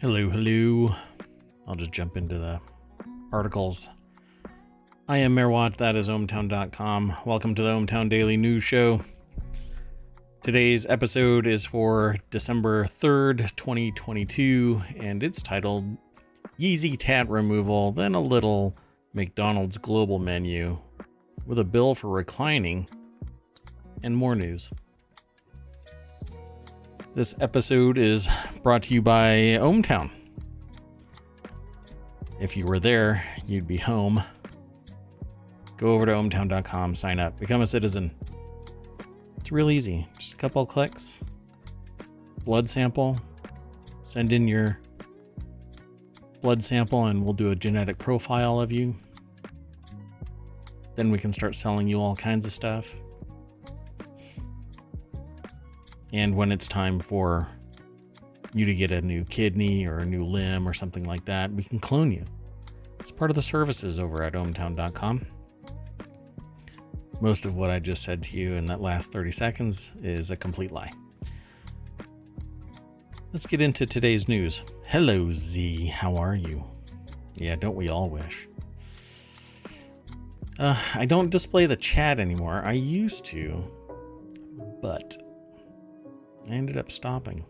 Hello, hello. I'll just jump into the articles. I am Merwat, that is ohmtown.com. Welcome to the ohmTown Daily News Show. Today's episode is for December 3rd, 2022, and it's titled Yeezy Tat Removal, then a little McDonald's Global Menu with a bill for reclining and more news. This episode is brought to you by ohmTown. If you were there, you'd be home. Go over to ohmtown.com, sign up, become a citizen. It's real easy. Just a couple clicks. Blood sample. Send in your blood sample and we'll do a genetic profile of you. Then we can start selling you all kinds of stuff. And when it's time for you to get a new kidney or a new limb or something like that, we can clone you. It's part of the services over at ohmtown.com. Most of what I just said to you in that last 30 seconds is a complete lie. Let's get into today's news. Hello, Z. How are you? Yeah, don't we all wish? Uh, I don't display the chat anymore. I used to, but I ended up stopping.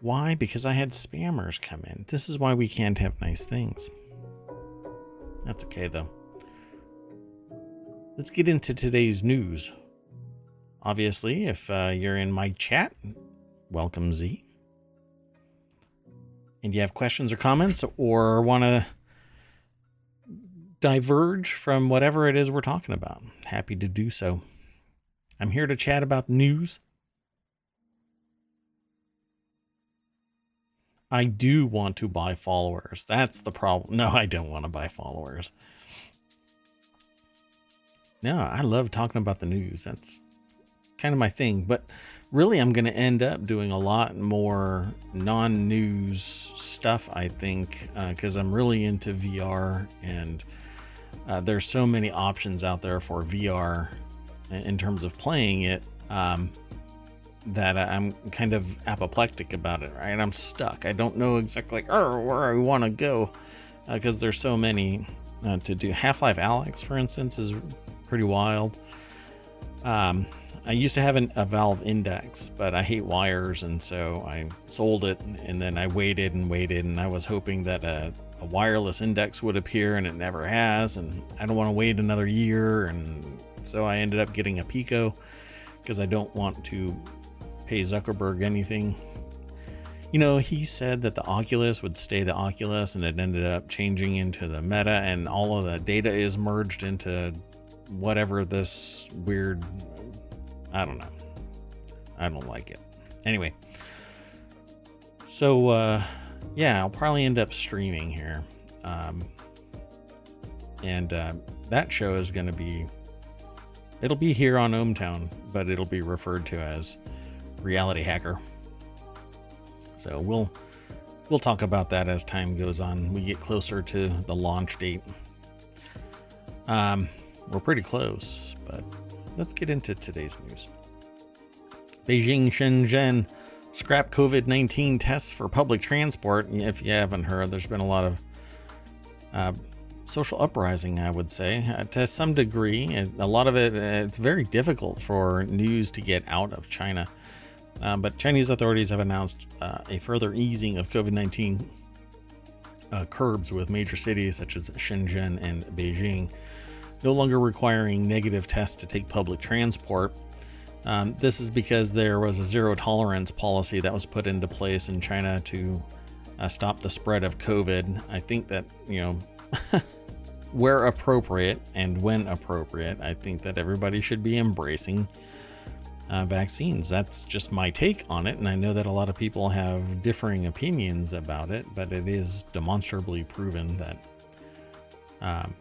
Why? Because I had spammers come in. This is why we can't have nice things. That's okay, though. Let's get into today's news. Obviously, if uh, you're in my chat, welcome, Z. And you have questions or comments or want to diverge from whatever it is we're talking about, happy to do so. I'm here to chat about news I do want to buy followers. That's the problem. No, I don't want to buy followers. No, I love talking about the news. That's kind of my thing. But really, I'm going to end up doing a lot more non news stuff, I think, because uh, I'm really into VR and uh, there's so many options out there for VR in terms of playing it. Um, that I'm kind of apoplectic about it, right? I'm stuck. I don't know exactly oh, where I want to go because uh, there's so many uh, to do. Half Life Alyx, for instance, is pretty wild. Um, I used to have an, a Valve Index, but I hate wires, and so I sold it. And then I waited and waited, and I was hoping that a, a wireless index would appear, and it never has. And I don't want to wait another year, and so I ended up getting a Pico because I don't want to pay Zuckerberg anything. You know, he said that the Oculus would stay the Oculus and it ended up changing into the Meta, and all of the data is merged into whatever this weird. I don't know. I don't like it. Anyway, so uh, yeah, I'll probably end up streaming here. Um, and uh, that show is going to be it'll be here on ohmTown but it'll be referred to as reality hacker. So we'll we'll talk about that as time goes on. We get closer to the launch date. Um, we're pretty close, but let's get into today's news. Beijing Shenzhen scrap COVID 19 tests for public transport. If you haven't heard, there's been a lot of uh, social uprising, I would say, uh, to some degree. A lot of it, it's very difficult for news to get out of China. Um, but Chinese authorities have announced uh, a further easing of COVID 19 uh, curbs with major cities such as Shenzhen and Beijing no longer requiring negative tests to take public transport. Um, this is because there was a zero tolerance policy that was put into place in China to uh, stop the spread of COVID. I think that, you know, where appropriate and when appropriate, I think that everybody should be embracing uh, vaccines. That's just my take on it, and I know that a lot of people have differing opinions about it, but it is demonstrably proven that um,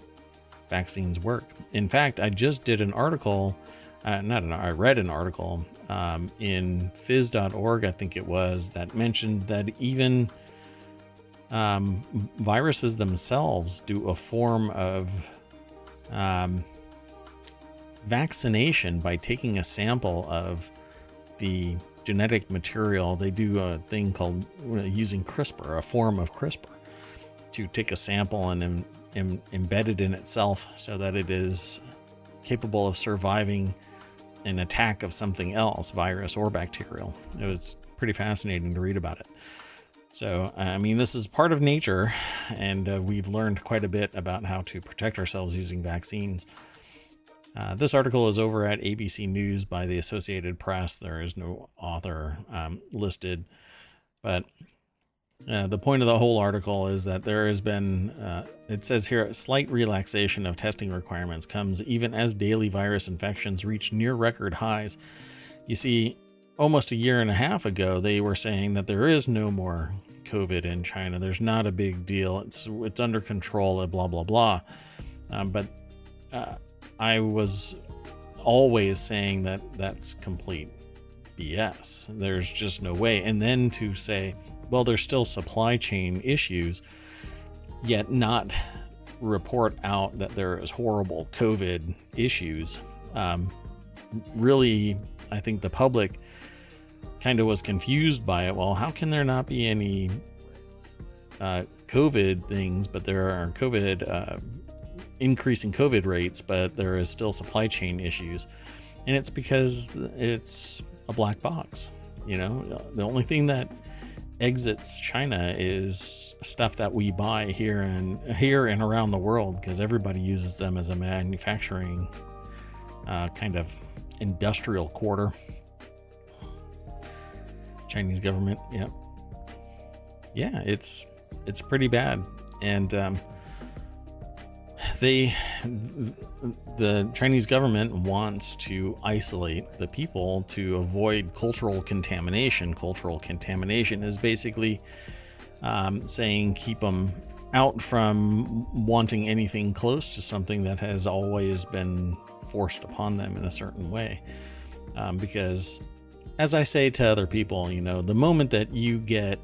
vaccines work. In fact, I just did an article, uh, not an, I read an article um, in phys.org, I think it was, that mentioned that even um, viruses themselves do a form of um, vaccination by taking a sample of the genetic material. They do a thing called uh, using CRISPR, a form of CRISPR, to take a sample and em, em, embed it in itself so that it is capable of surviving an attack of something else, virus or bacterial. It was pretty fascinating to read about it. So, I mean, this is part of nature, and uh, we've learned quite a bit about how to protect ourselves using vaccines. Uh, this article is over at ABC News by the Associated Press. There is no author um, listed, but uh, the point of the whole article is that there has been, uh, it says here, a slight relaxation of testing requirements comes even as daily virus infections reach near record highs. You see, almost a year and a half ago, they were saying that there is no more COVID in China. There's not a big deal. It's it's under control. Blah blah blah. Um, but uh, I was always saying that that's complete BS. There's just no way. And then to say, well, there's still supply chain issues, yet not report out that there is horrible COVID issues. Um, really, I think the public kind of was confused by it. Well, how can there not be any uh, COVID things, but there are COVID uh, increasing COVID rates, but there is still supply chain issues, and it's because it's a black box. You know, the only thing that exits China is stuff that we buy here and here and around the world because everybody uses them as a manufacturing uh, kind of industrial quarter. Chinese government. Yeah, yeah, it's it's pretty bad, and um, they the Chinese government wants to isolate the people to avoid cultural contamination. Cultural contamination is basically um, saying keep them out from wanting anything close to something that has always been forced upon them in a certain way, um, because as I say to other people, you know, the moment that you get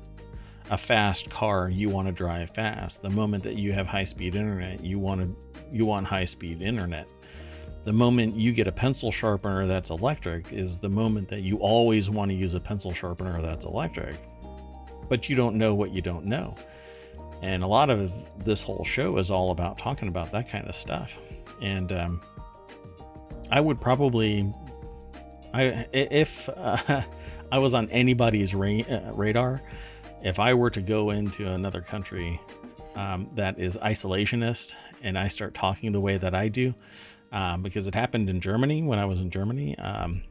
a fast car, you want to drive fast. The moment that you have high-speed internet, you want to you want high-speed internet. The moment you get a pencil sharpener that's electric is the moment that you always want to use a pencil sharpener that's electric. But you don't know what you don't know. And a lot of this whole show is all about talking about that kind of stuff. And um, I would probably I if uh, I was on anybody's ra- uh, radar, if I were to go into another country um, that is isolationist and I start talking the way that I do, um, because it happened in Germany when I was in Germany. Um,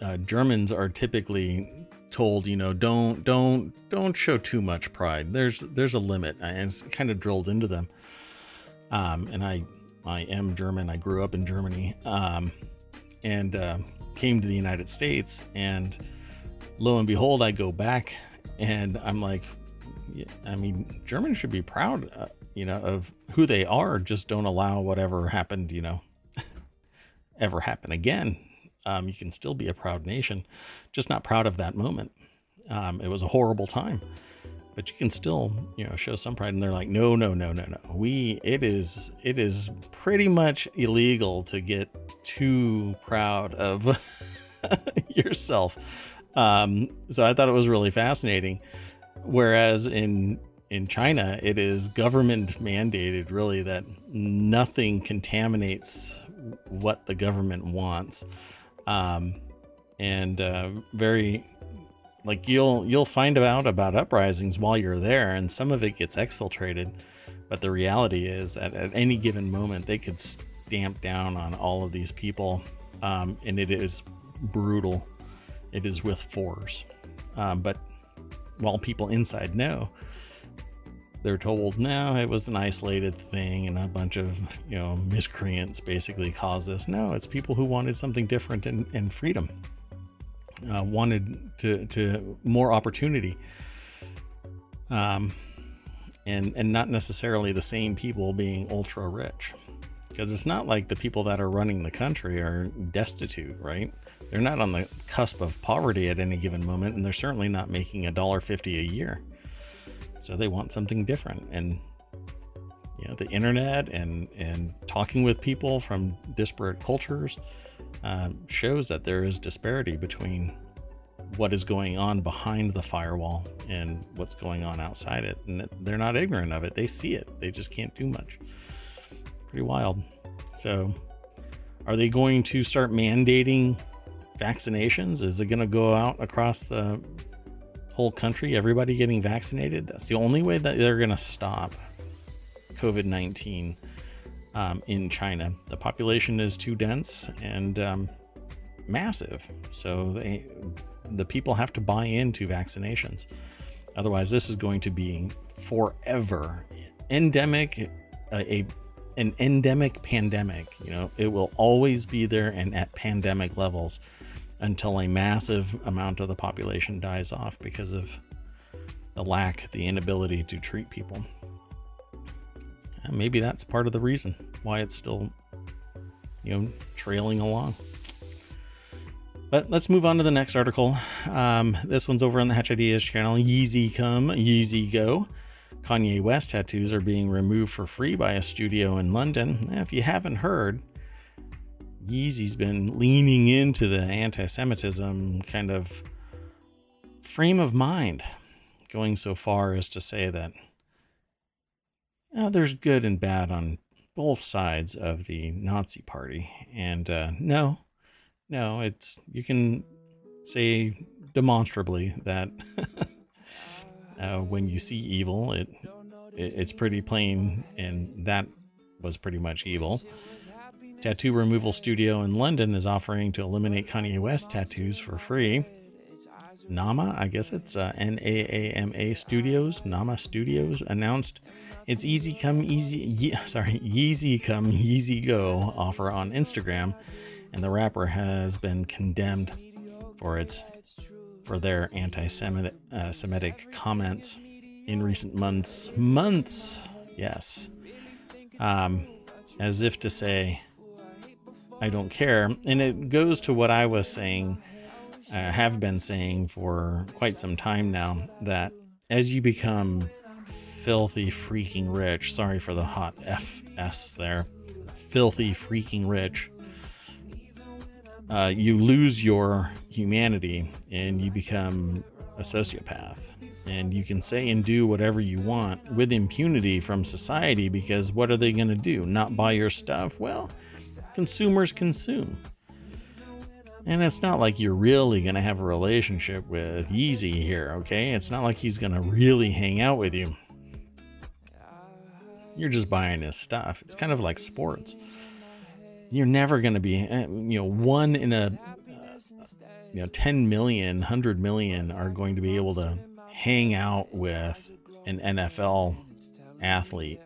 uh, Germans are typically told, you know, don't don't don't show too much pride. There's there's a limit, and it's kind of drilled into them. Um, and I I am German. I grew up in Germany. Um, and uh, came to the United States. And lo and behold, I go back and I'm like, I mean, Germans should be proud, uh, you know, of who they are. Just don't allow whatever happened, you know, ever happen again. Um, you can still be a proud nation, just not proud of that moment. Um, it was a horrible time but you can still you know show some pride and they're like no no no no no we it is it is pretty much illegal to get too proud of yourself um, so i thought it was really fascinating. Whereas in in china it is government mandated really that nothing contaminates what the government wants. Um, and uh, very like you'll you'll find out about uprisings while you're there and some of it gets exfiltrated. But the reality is that at any given moment they could stamp down on all of these people. Um, and it is brutal it is with force um, but while people inside know they're told no it was an isolated thing and a bunch of you know miscreants basically caused this. No it's people who wanted something different and, and freedom uh, wanted to to more opportunity, um, and and not necessarily the same people being ultra rich, because it's not like the people that are running the country are destitute, right? They're not on the cusp of poverty at any given moment, and they're certainly not making a dollar fifty a year. So they want something different, and you know the internet and and talking with people from disparate cultures um, shows that there is disparity between what is going on behind the firewall and what's going on outside it. And they're not ignorant of it. They see it. They just can't do much. Pretty wild. So, are they going to start mandating vaccinations? Is it going to go out across the whole country, everybody getting vaccinated? That's the only way that they're going to stop COVID 19 um, in China. The population is too dense and um, massive. So they, the people have to buy into vaccinations. Otherwise, this is going to be forever endemic, a, a an endemic pandemic. You know, it will always be there and at pandemic levels until a massive amount of the population dies off because of the lack, the inability to treat people. And maybe that's part of the reason why it's still, you know, trailing along. But let's move on to the next article. Um, this one's over on the Hatch Ideas channel. Yeezy come, Yeezy go. Kanye West tattoos are being removed for free by a studio in London. If you haven't heard, Yeezy's been leaning into the anti Semitism kind of frame of mind, going so far as to say that there's good and bad on both sides of the Nazi party. And uh, no, no, it's you can say demonstrably that uh, when you see evil, it, it it's pretty plain, and that was pretty much evil. Tattoo removal studio in London is offering to eliminate Kanye West tattoos for free. Nama, I guess it's uh, N A A M A Studios, Nama Studios announced its easy come easy ye, sorry, Yeezy come Yeezy go offer on Instagram, and the rapper has been condemned for its for their anti-Semitic uh, Semitic comments in recent months. Months, yes, um, as if to say, I don't care. And it goes to what I was saying, uh, have been saying for quite some time now, that as you become filthy freaking rich. Sorry for the hot FS there. Filthy freaking rich. Uh, you lose your humanity and you become a sociopath. And you can say and do whatever you want with impunity from society because what are they going to do? Not buy your stuff? Well, consumers consume. And it's not like you're really going to have a relationship with Yeezy here, okay? It's not like he's going to really hang out with you. You're just buying his stuff. It's kind of like sports. You're never going to be, eh, you know, one in a, you know, 10 million, 100 million are going to be able to hang out with an NFL athlete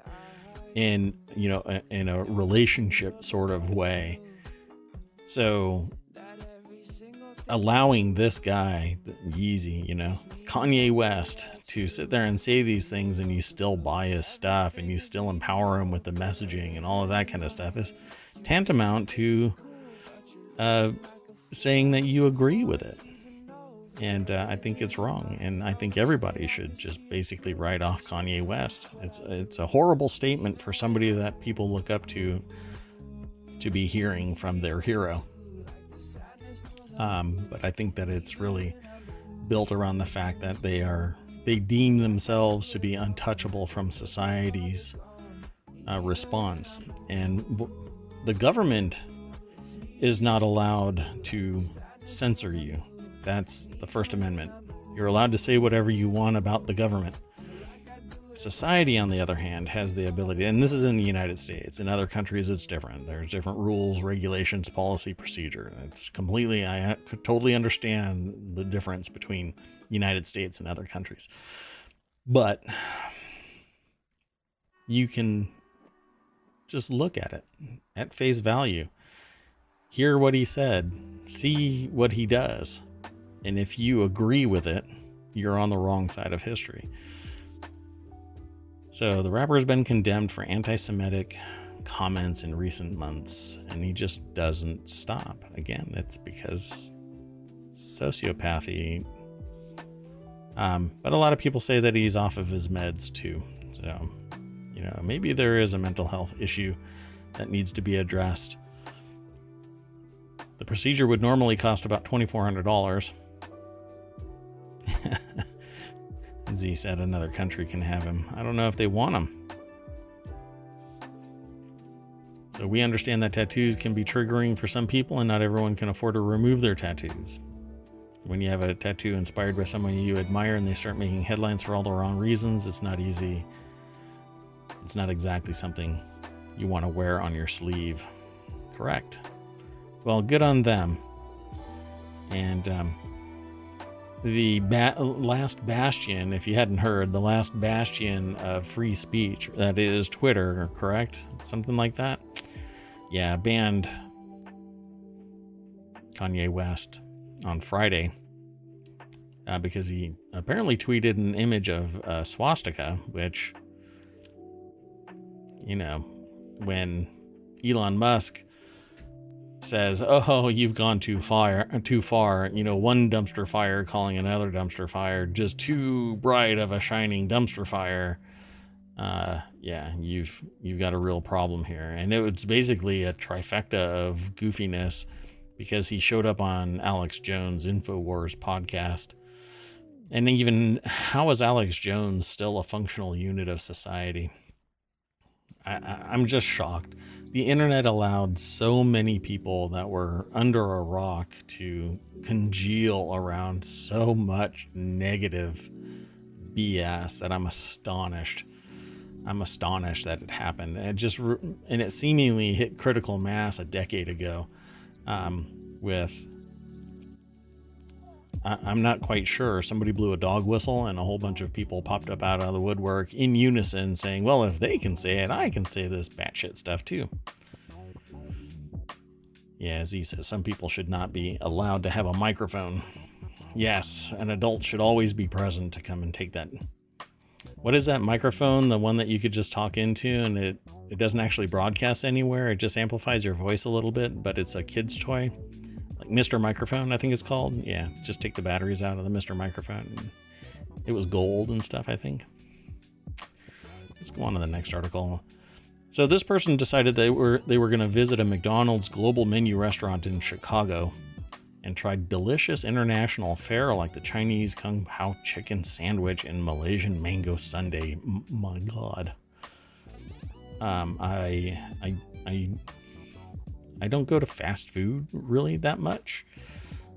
in, you know, in a relationship sort of way. So allowing this guy, Yeezy, you know, Kanye West, to sit there and say these things and you still buy his stuff and you still empower him with the messaging and all of that kind of stuff is tantamount to uh, saying that you agree with it. And uh, I think it's wrong. And I think everybody should just basically write off Kanye West. It's, it's a horrible statement for somebody that people look up to to be hearing from their hero. Um, but I think that it's really built around the fact that they are they deem themselves to be untouchable from society's uh, response, and the government is not allowed to censor you. That's the First Amendment. You're allowed to say whatever you want about the government. Society, on the other hand, has the ability, and this is in the United States. In other countries, it's different. There's different rules, regulations, policy, procedure. It's completely, I totally understand the difference between United States and other countries. But you can just look at it at face value, hear what he said, see what he does. And if you agree with it, you're on the wrong side of history. So the rapper has been condemned for anti Semitic comments in recent months, and he just doesn't stop. Again, it's because sociopathy. Um, but a lot of people say that he's off of his meds too. So, you know, maybe there is a mental health issue that needs to be addressed. The procedure would normally cost about $2,400. Z said another country can have him. I don't know if they want him. So we understand that tattoos can be triggering for some people, and not everyone can afford to remove their tattoos. When you have a tattoo inspired by someone you admire and they start making headlines for all the wrong reasons, it's not easy. It's not exactly something you want to wear on your sleeve. Correct. Well, good on them. And um, the ba- last bastion, if you hadn't heard, the last bastion of free speech, that is Twitter, correct? Something like that? Yeah, banned Kanye West on Friday uh, because he apparently tweeted an image of uh, swastika, which, you know, when Elon Musk says, "Oh, you've gone too far, too far," you know, one dumpster fire calling another dumpster fire just too bright of a shining dumpster fire. Uh, yeah, you've you've got a real problem here, and it was basically a trifecta of goofiness because he showed up on Alex Jones Infowars podcast. And even how is Alex Jones still a functional unit of society? I, am just shocked. The internet allowed so many people that were under a rock to congeal around so much negative BS that I'm astonished. I'm astonished that it happened. It just and it seemingly hit critical mass a decade ago um, with I, am not quite sure. Somebody blew a dog whistle, and a whole bunch of people popped up out of the woodwork in unison, saying, "Well, if they can say it, I can say this batshit stuff too." Yeah, as he says, some people should not be allowed to have a microphone. Yes, an adult should always be present to come and take that. What is that microphone? The one that you could just talk into and it it doesn't actually broadcast anywhere. It just amplifies your voice a little bit, but it's a kid's toy. Like Mr. Microphone, I think it's called. Yeah, just take the batteries out of the Mr. Microphone. It was gold and stuff, I think. Let's go on to the next article. So this person decided they were they were going to visit a McDonald's global menu restaurant in Chicago and tried delicious international fare like the Chinese kung pao chicken sandwich and Malaysian mango sundae. M- my god. Um, I, I, I, I don't go to fast food really that much,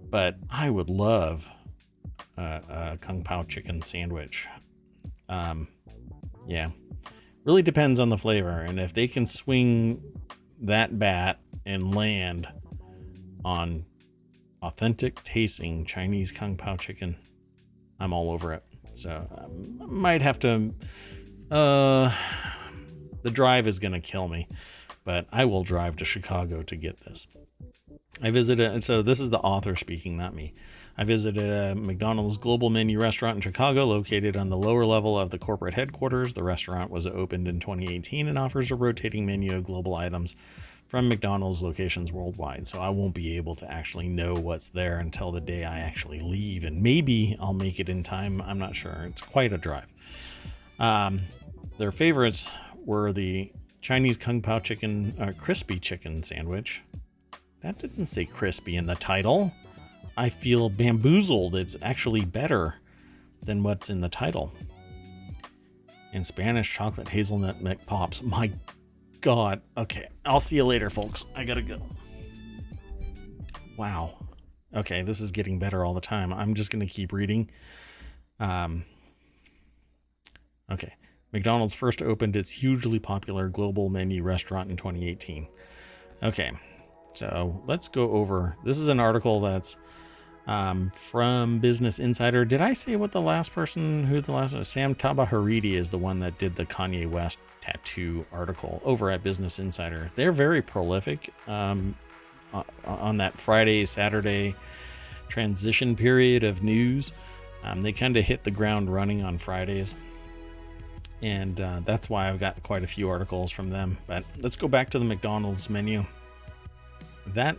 but I would love a, a kung pao chicken sandwich. Um, yeah, really depends on the flavor, and if they can swing that bat and land on authentic tasting Chinese kung pao chicken, I'm all over it. So I um, might have to. Uh, the drive is to kill me, but I will drive to Chicago to get this. I visited, and so this is the author speaking, not me. I visited a McDonald's global menu restaurant in Chicago, located on the lower level of the corporate headquarters. The restaurant was opened in 2018 and offers a rotating menu of global items from McDonald's locations worldwide. So I won't be able to actually know what's there until the day I actually leave, and maybe I'll make it in time. I'm not sure. It's quite a drive. Um, their favorites were the Chinese Kung Pao chicken, uh, crispy chicken sandwich. That didn't say crispy in the title. I feel bamboozled. It's actually better than what's in the title. And Spanish chocolate hazelnut McPops. My God. Okay, I'll see you later, folks. I gotta go. Wow. Okay, this is getting better all the time. I'm just gonna keep reading. Um. Okay. McDonald's first opened its hugely popular global menu restaurant in 2018. Okay, so let's go over. This is an article that's um, from Business Insider. Did I say what the last person who the last Sam Tabahriti is the one that did the Kanye West tattoo article over at Business Insider? They're very prolific um, on that Friday Saturday transition period of news. Um, they kind of hit the ground running on Fridays and uh, that's why I've got quite a few articles from them. But let's go back to the McDonald's menu. That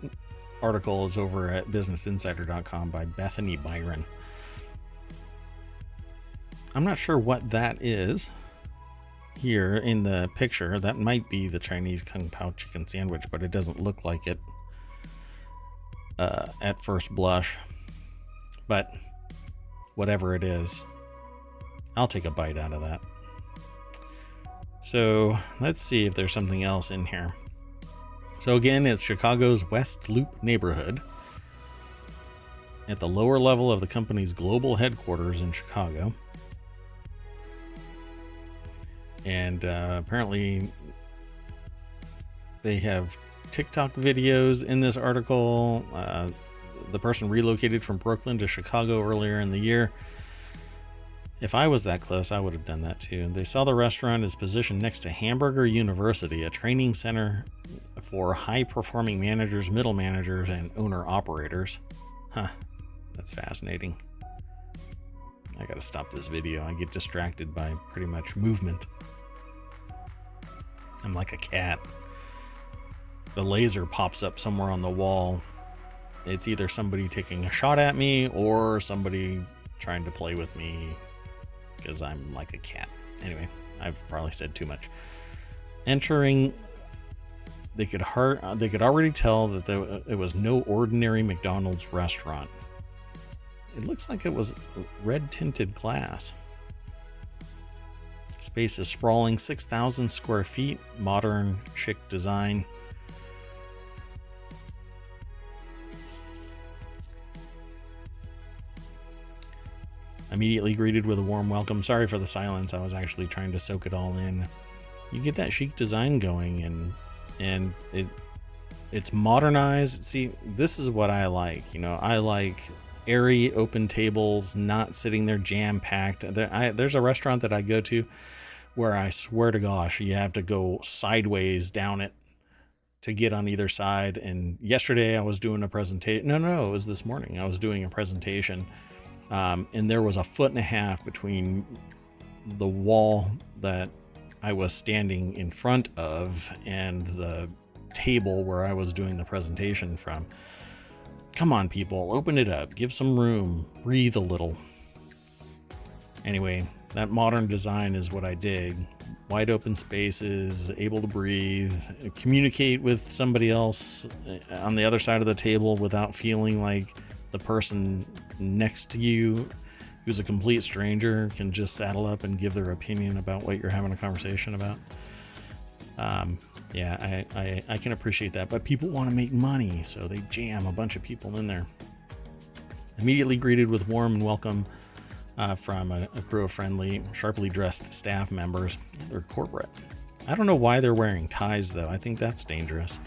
article is over at businessinsider.com by Bethany Biron. I'm not sure what that is here in the picture. That might be the Chinese Kung Pao chicken sandwich, but it doesn't look like it uh, at first blush. But whatever it is. I'll take a bite out of that. So let's see if there's something else in here. So again, it's Chicago's West Loop neighborhood at the lower level of the company's global headquarters in Chicago. And uh, apparently, they have TikTok videos in this article. Uh, the person relocated from Brooklyn to Chicago earlier in the year. If I was that close, I would have done that too. They saw the restaurant is positioned next to Hamburger University, a training center for high performing managers, middle managers, and owner operators. Huh, that's fascinating. I gotta stop this video. I get distracted by pretty much movement. I'm like a cat. The laser pops up somewhere on the wall. It's either somebody taking a shot at me or somebody trying to play with me because I'm like a cat. Anyway, I've probably said too much. Entering, they could hard, they could already tell that there, it was no ordinary McDonald's restaurant. It looks like it was red tinted glass. Space is sprawling, 6,000 square feet, modern, chic design. Immediately greeted with a warm welcome. Sorry for the silence. I was actually trying to soak it all in. You get that chic design going and and it it's modernized. See, this is what I like. You know, I like airy open tables, not sitting there jam packed. There, there's a restaurant that I go to where I swear to gosh, you have to go sideways down it to get on either side. And yesterday I was doing a presentation. No, no, it was this morning. I was doing a presentation um, and there was a foot and a half between the wall that I was standing in front of and the table where I was doing the presentation from. Come on, people, open it up, give some room, breathe a little. Anyway, that modern design is what I dig. Wide open spaces, able to breathe, communicate with somebody else uh, on the other side of the table without feeling like the person next to you who's a complete stranger can just saddle up and give their opinion about what you're having a conversation about. Um, yeah, I, I, I can appreciate that. But people want to make money, so they jam a bunch of people in there. Immediately greeted with warm and welcome uh, from a, a crew of friendly, sharply dressed staff members. They're corporate. I don't know why they're wearing ties, though. I think that's dangerous.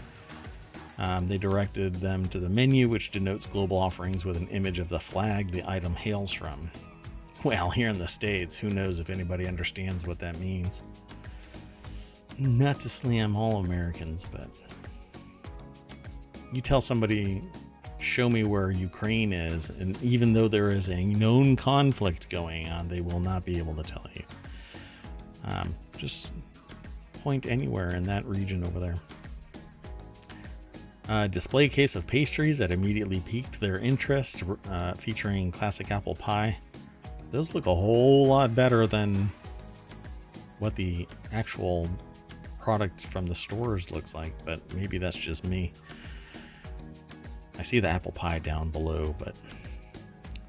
Um, they directed them to the menu, which denotes global offerings with an image of the flag the item hails from. Well, here in the States, who knows if anybody understands what that means. Not to slam all Americans, but you tell somebody, show me where Ukraine is, and even though there is a known conflict going on, they will not be able to tell you. Um, just point anywhere in that region over there. A display case of pastries that immediately piqued their interest, uh, featuring classic apple pie. Those look a whole lot better than what the actual product from the stores looks like, but maybe that's just me. I see the apple pie down below, but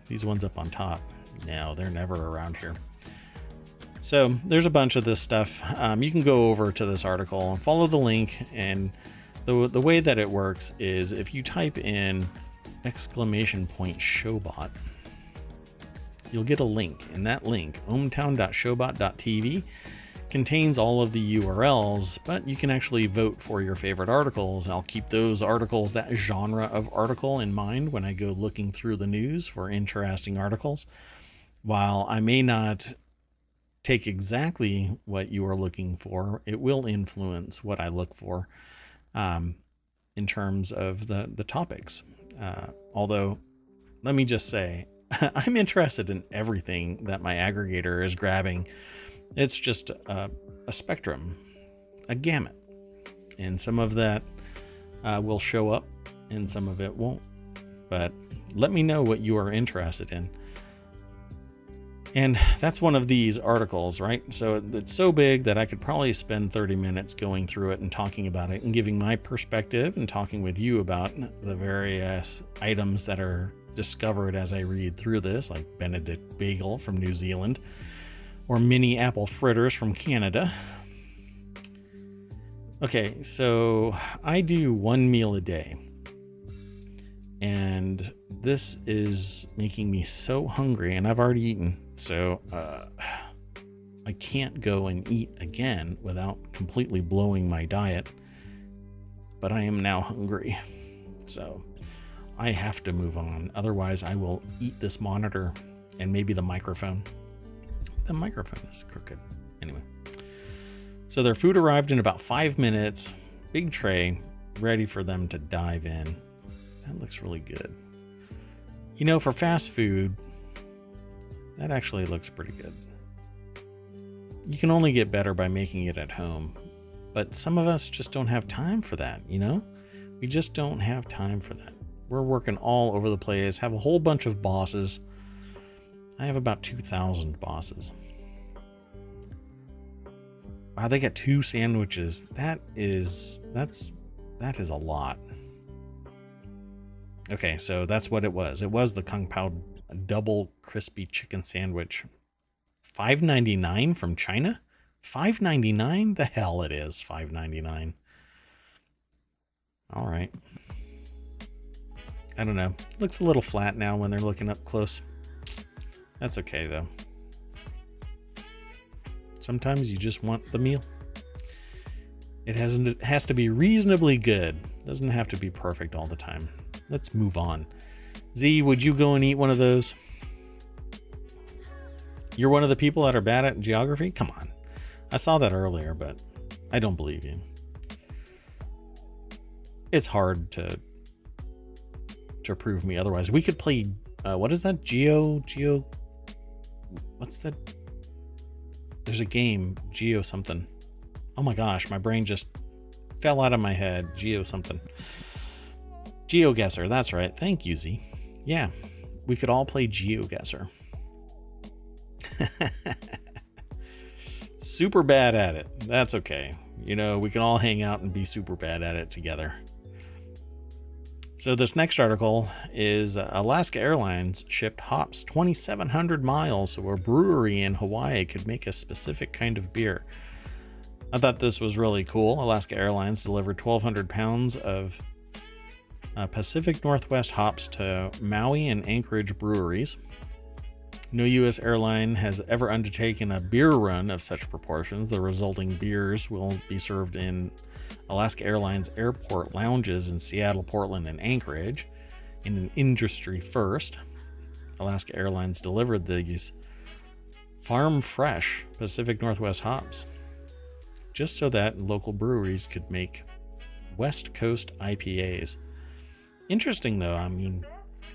these ones up on top, no, they're never around here. So there's a bunch of this stuff. Um, you can go over to this article and follow the link and the, the way that it works is if you type in exclamation point showbot, you'll get a link. And that link, ohmtown.showbot.tv, contains all of the URLs, but you can actually vote for your favorite articles. I'll keep those articles, that genre of article in mind when I go looking through the news for interesting articles. While I may not take exactly what you are looking for, it will influence what I look for um, in terms of the the topics. Uh, although, let me just say, I'm interested in everything that my aggregator is grabbing. It's just a, a spectrum, a gamut, and some of that uh, will show up, and some of it won't. But let me know what you are interested in. And that's one of these articles, right? So it's so big that I could probably spend 30 minutes going through it and talking about it and giving my perspective and talking with you about the various items that are discovered as I read through this, like Benedict Bagel from New Zealand or mini apple fritters from Canada. Okay, so I do one meal a day. And this is making me so hungry, and I've already eaten. So uh, I can't go and eat again without completely blowing my diet. But I am now hungry. So I have to move on. Otherwise, I will eat this monitor and maybe the microphone. The microphone is crooked. Anyway. So their food arrived in about five minutes. Big tray, ready for them to dive in. That looks really good. You know, for fast food, that actually looks pretty good. You can only get better by making it at home. But some of us just don't have time for that, you know? We just don't have time for that. We're working all over the place, have a whole bunch of bosses. I have about 2,000 bosses. Wow, they got two sandwiches. That is, that's, that is a lot. Okay, so that's what it was. It was the Kung Pao double crispy chicken sandwich. 5.99 from China? 5.99? The hell it is 5.99. All right. I don't know. Looks a little flat now when they're looking up close. That's okay though. Sometimes you just want the meal. It hasn't it has to be reasonably good. Doesn't have to be perfect all the time. Let's move on. Z, would you go and eat one of those? You're one of the people that are bad at geography? Come on. I saw that earlier, but I don't believe you. It's hard to to prove me otherwise. We could play uh, what is that? Geo Geo What's that? There's a game, Geo something. Oh my gosh, my brain just fell out of my head. Geo something. GeoGuessr, that's right. Thank you, Z. Yeah, we could all play GeoGuessr. super bad at it. That's okay. You know, we can all hang out and be super bad at it together. So, this next article is uh, Alaska Airlines shipped hops 2,700 miles so a brewery in Hawaii could make a specific kind of beer. I thought this was really cool. Alaska Airlines delivered 1,200 pounds of uh, Pacific Northwest hops to Maui and Anchorage breweries. No U.S. airline has ever undertaken a beer run of such proportions. The resulting beers will be served in Alaska Airlines airport lounges in Seattle, Portland, and Anchorage in an industry first. Alaska Airlines delivered these farm fresh Pacific Northwest hops just so that local breweries could make West Coast IPAs. Interesting though, I mean,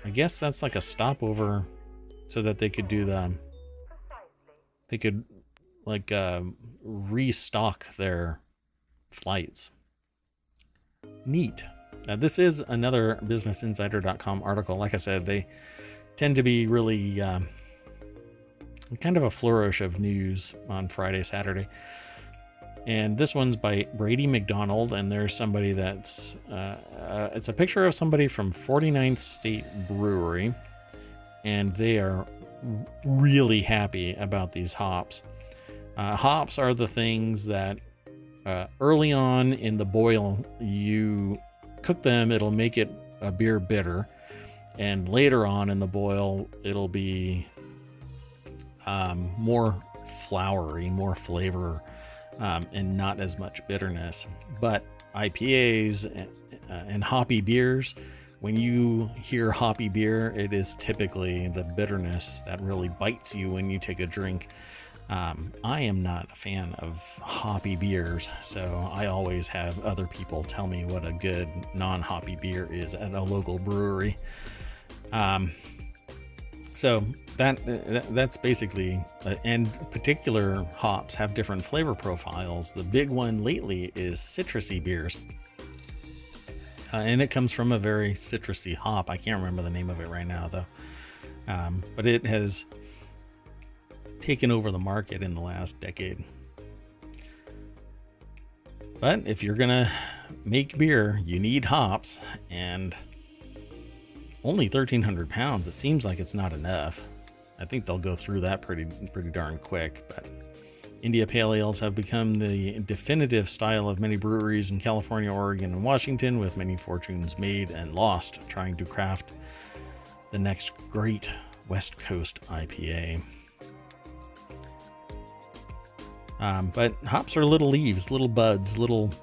I guess that's like a stopover so that they could do the they could like uh, restock their flights. Neat. Now, this is another BusinessInsider.com article. Like I said, they tend to be really um, kind of a flourish of news on Friday, Saturday. And this one's by Brady McDonald, and there's somebody that's uh, uh, it's a picture of somebody from 49th State Brewery, and they are really happy about these hops. Uh, hops are the things that uh, early on in the boil, you cook them, it'll make it a beer bitter. And later on in the boil, it'll be um, more flowery, more flavor, um, and not as much bitterness. But IPAs and, uh, and hoppy beers, when you hear hoppy beer, it is typically the bitterness that really bites you when you take a drink. Um, I am not a fan of hoppy beers, so I always have other people tell me what a good non hoppy beer is at a local brewery. Um, so that that's basically uh, and particular hops have different flavor profiles. The big one lately is citrusy beers. Uh, and it comes from a very citrusy hop. I can't remember the name of it right now, though. Um, but it has taken over the market in the last decade. But if you're going to make beer, you need hops. And only 1,300 pounds. It seems like it's not enough. I think they'll go through that pretty pretty darn quick. But India Pale Ales have become the definitive style of many breweries in California, Oregon, and Washington, with many fortunes made and lost trying to craft the next great West Coast IPA. Um, but hops are little leaves, little buds, little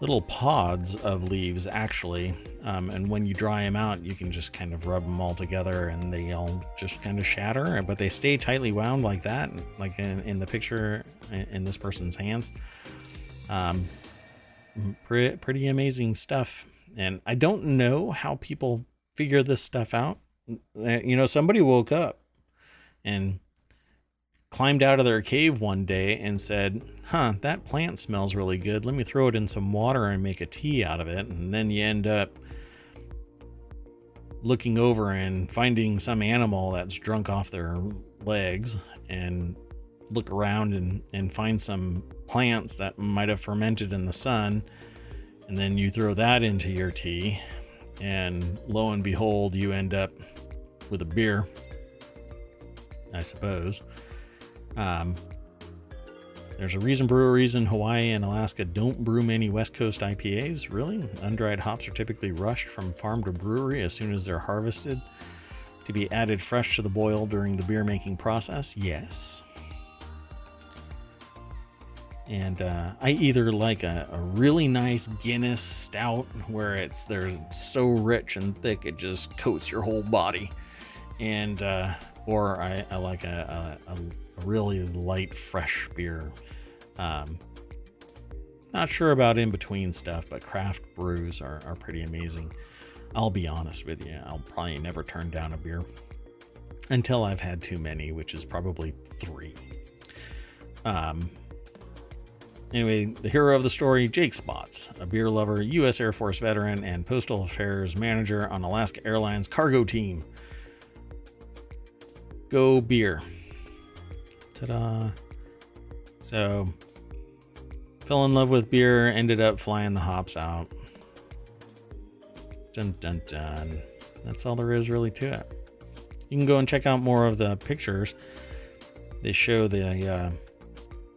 little pods of leaves actually. Um, and when you dry them out, you can just kind of rub them all together and they all just kind of shatter, but they stay tightly wound like that, like in, in the picture in this person's hands. Um, pretty, pretty amazing stuff. And I don't know how people figure this stuff out. Uh, you know, somebody woke up and climbed out of their cave one day and said, Huh, that plant smells really good. Let me throw it in some water and make a tea out of it. And then you end up looking over and finding some animal that's drunk off their legs and look around and, and find some plants that might have fermented in the sun. And then you throw that into your tea. And lo and behold, you end up with a beer, I suppose. Um, there's a reason breweries in Hawaii and Alaska don't brew many West Coast IPAs, really. Undried hops are typically rushed from farm to brewery as soon as they're harvested to be added fresh to the boil during the beer making process. Yes. And uh, I either like a, a, really nice Guinness stout where it's they're so rich and thick it just coats your whole body, and uh, or I, I like a, a, a really light, fresh beer. Um, not sure about in between stuff, but craft brews are, are pretty amazing. I'll be honest with you, I'll probably never turn down a beer until I've had too many, which is probably three. Um, anyway, the hero of the story, Jake Spots, a beer lover, U.S. Air Force veteran, and Postal Affairs manager on Alaska Airlines cargo team. Go beer. Ta-da. So, fell in love with beer, ended up flying the hops out. Dun dun dun. That's all there is really to it. You can go and check out more of the pictures. They show the uh,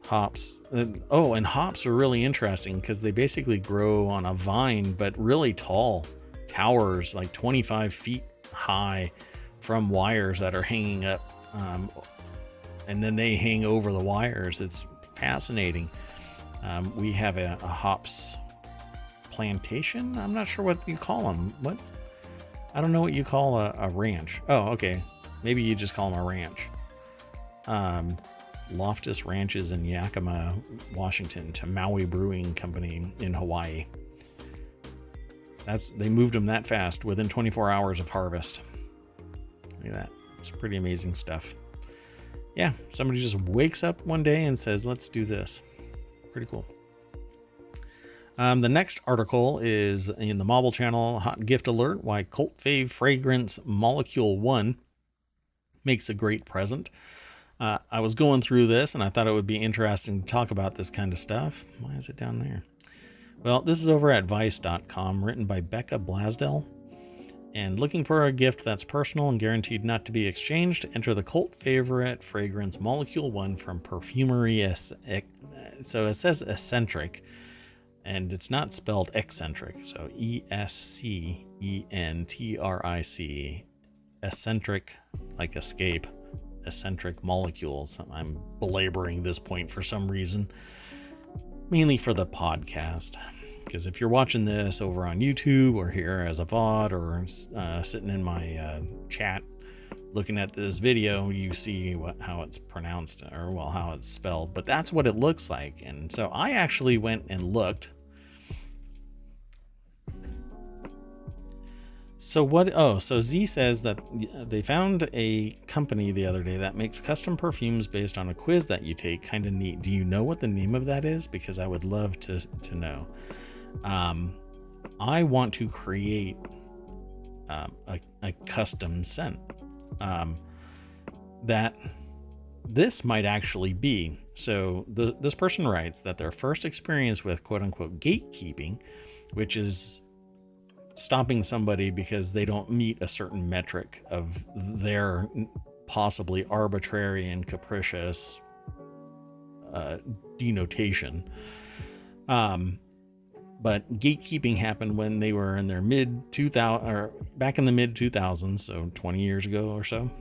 hops. Uh, oh, and hops are really interesting because they basically grow on a vine, but really tall towers, like 25 feet high, from wires that are hanging up um, and then they hang over the wires. It's fascinating. Um, we have a, a, hops plantation. I'm not sure what you call them. What? I don't know what you call a, a ranch. Oh, okay. Maybe you just call them a ranch. Um, Loftus Ranches in Yakima, Washington, to Maui Brewing Company in Hawaii. That's they moved them that fast within 24 hours of harvest. Look at that. It's pretty amazing stuff yeah, somebody just wakes up one day and says, let's do this. Pretty cool. Um, the next article is in the Mobile Channel Hot Gift Alert Why Cult Fave Fragrance Molecule 1 makes a great present. Uh, I was going through this and I thought it would be interesting to talk about this kind of stuff. Why is it down there? Well, this is over at vice.com, written by Becca Blasdell and looking for a gift that's personal and guaranteed not to be exchanged, enter the cult favorite fragrance Molecule 1 from Perfumery. Es- so it says eccentric, and it's not spelled eccentric. So E S C E N T R I C, eccentric, like escape, Escentric Molecules. I'm belaboring this point for some reason, mainly for the podcast. Because if you're watching this over on YouTube or here as a VOD or uh, sitting in my uh, chat looking at this video, you see what how it's pronounced or well how it's spelled. But that's what it looks like. And so I actually went and looked. So what? Oh, so Z says that they found a company the other day that makes custom perfumes based on a quiz that you take. Kind of neat. Do you know what the name of that is? Because I would love to to know. Um, I want to create um, a, a, custom scent um, that this might actually be. So the, this person writes that their first experience with quote unquote gatekeeping, which is stopping somebody because they don't meet a certain metric of their possibly arbitrary and capricious uh, denotation. Um, but gatekeeping happened when they were in their mid 2000 or back in the mid 2000s, so 20 years ago or so.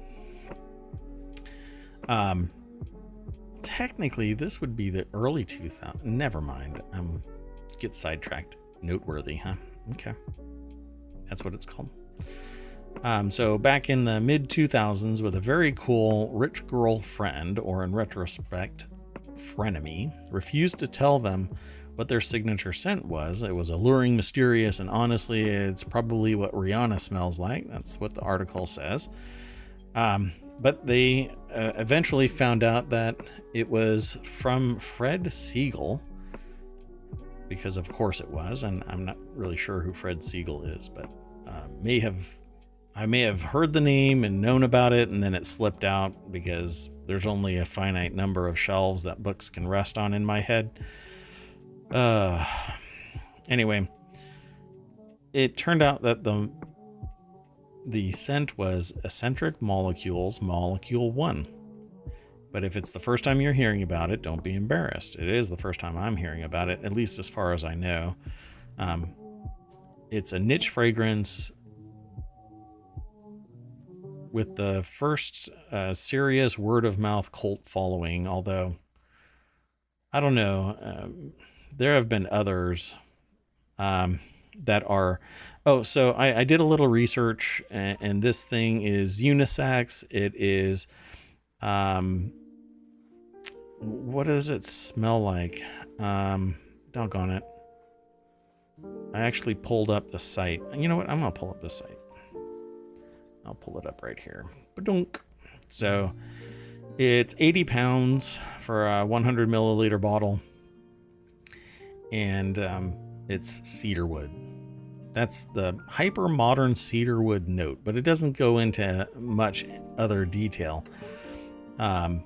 Um, technically, this would be the early 2000s. Never mind. Um, get sidetracked. Noteworthy, huh? Okay. That's what it's called. Um, so back in the mid 2000s, with a very cool rich girl friend, or in retrospect, frenemy, refused to tell them what their signature scent was. It was alluring, mysterious, and honestly, it's probably what Rihanna smells like. That's what the article says. Um, but they uh, eventually found out that it was from Fred Segal, because of course it was, and I'm not really sure who Fred Segal is, but uh, may have I may have heard the name and known about it, and then it slipped out because there's only a finite number of shelves that books can rest on in my head. Uh, anyway, it turned out that the the scent was Escentric Molecules, molecule one. But if it's the first time you're hearing about it, don't be embarrassed. It is the first time I'm hearing about it, at least as far as I know. Um, it's a niche fragrance with the first uh, serious word of mouth cult following, although I don't know. Um, there have been others um, that are. Oh, so I, I, did a little research, and, and, this thing is unisex. It is. Um, what does it smell like? Um, doggone it. I actually pulled up the site. You know what? I'm going to pull up the site. I'll pull it up right here. Ba-dunk. So it's 80 pounds for a 100 milliliter bottle and um, it's cedarwood. That's the hyper modern cedarwood note, but it doesn't go into much other detail. Um,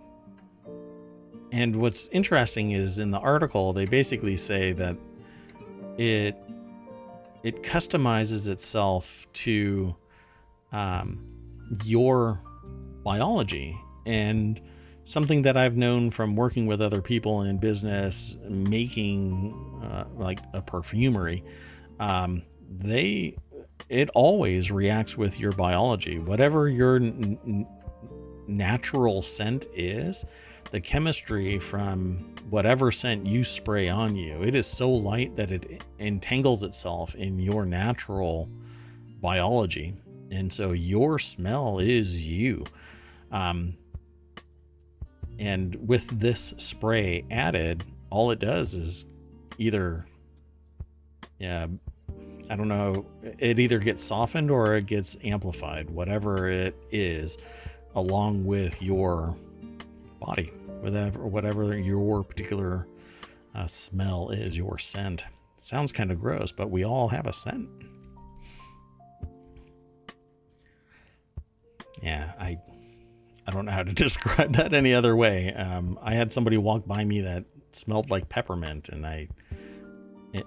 and what's interesting is in the article, they basically say that it it customizes itself to um, your biology and something that I've known from working with other people in business, making uh, like a perfumery. Um, they, it always reacts with your biology. Whatever your n- natural scent is, the chemistry from whatever scent you spray on you, it is so light that it entangles itself in your natural biology. And so your smell is you. Um, and with this spray added, all it does is either, yeah, I don't know, it either gets softened or it gets amplified, whatever it is, along with your body, whatever, whatever your particular uh, smell is, your scent. sounds kind of gross, but we all have a scent. Yeah, I I don't know how to describe that any other way. Um, I had somebody walk by me that smelled like peppermint, and I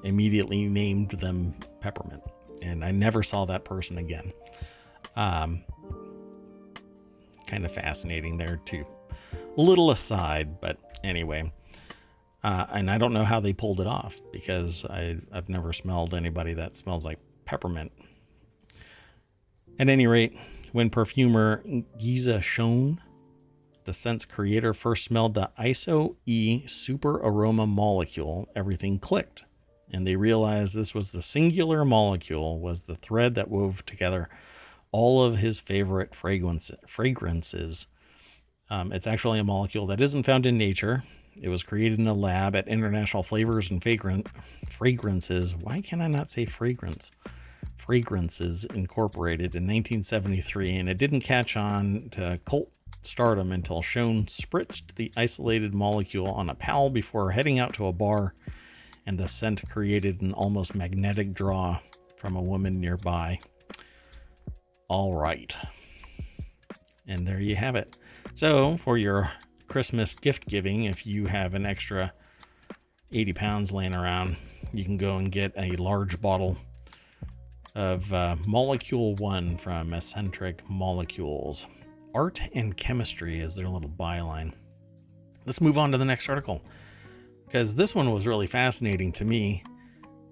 immediately named them peppermint, and I never saw that person again. Um, kind of fascinating there too. Little aside, but anyway. Uh, and I don't know how they pulled it off because I, I've never smelled anybody that smells like peppermint. At any rate, when perfumer Geza Schoen, the scent's creator, first smelled the ISO E super aroma molecule, everything clicked. And they realized this was the singular molecule, was the thread that wove together all of his favorite fragrance, fragrances. Um, it's actually a molecule that isn't found in nature. It was created in a lab at International Flavors and Fragrant Fragrances. Why can I not say fragrance? Fragrances Incorporated in 1973, and it didn't catch on to cult stardom until Schoen spritzed the isolated molecule on a pal before heading out to a bar, and the scent created an almost magnetic draw from a woman nearby. All right. And there you have it. So, for your Christmas gift giving, if you have an extra 80 pounds laying around, you can go and get a large bottle of uh, Molecule 1 from Escentric Molecules. Art and chemistry is their little byline. Let's move on to the next article because this one was really fascinating to me.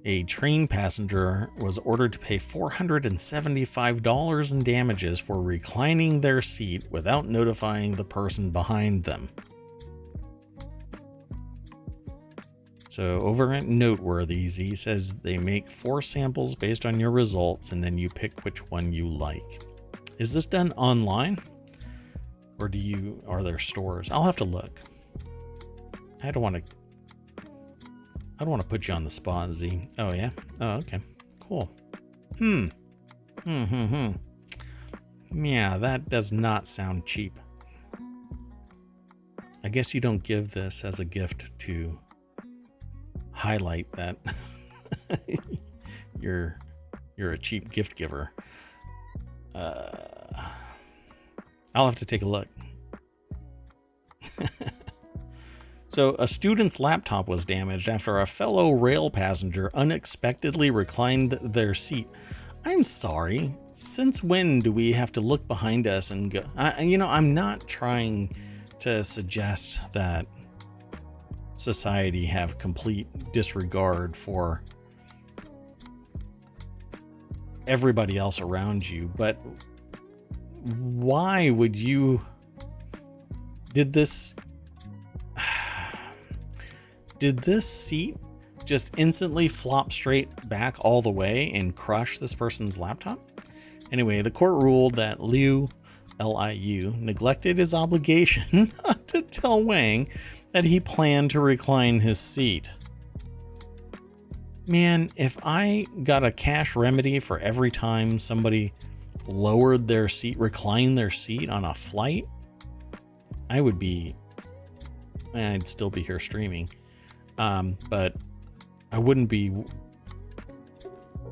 A train passenger was ordered to pay $475 in damages for reclining their seat without notifying the person behind them. So over at Noteworthy, Z says they make four samples based on your results and then you pick which one you like. Is this done online? Or do you are there stores? I'll have to look. I don't want to I don't want to put you on the spot, Z. Oh yeah? Oh, okay. Cool. Hmm. Hmm hmm hmm. Yeah, that does not sound cheap. I guess you don't give this as a gift to highlight that you're you're a cheap gift giver. Uh, I'll have to take a look. so, a student's laptop was damaged after a fellow rail passenger unexpectedly reclined their seat. I'm sorry. Since when do we have to look behind us and go? I, you know, I'm not trying to suggest that society have complete disregard for everybody else around you, but why would you did this did this seat just instantly flop straight back all the way and crush this person's laptop? Anyway, the court ruled that Liu LIU neglected his obligation to tell Wang that he planned to recline his seat. Man, if I got a cash remedy for every time somebody lowered their seat, reclined their seat on a flight, I would be, I'd still be here streaming. Um, but I wouldn't be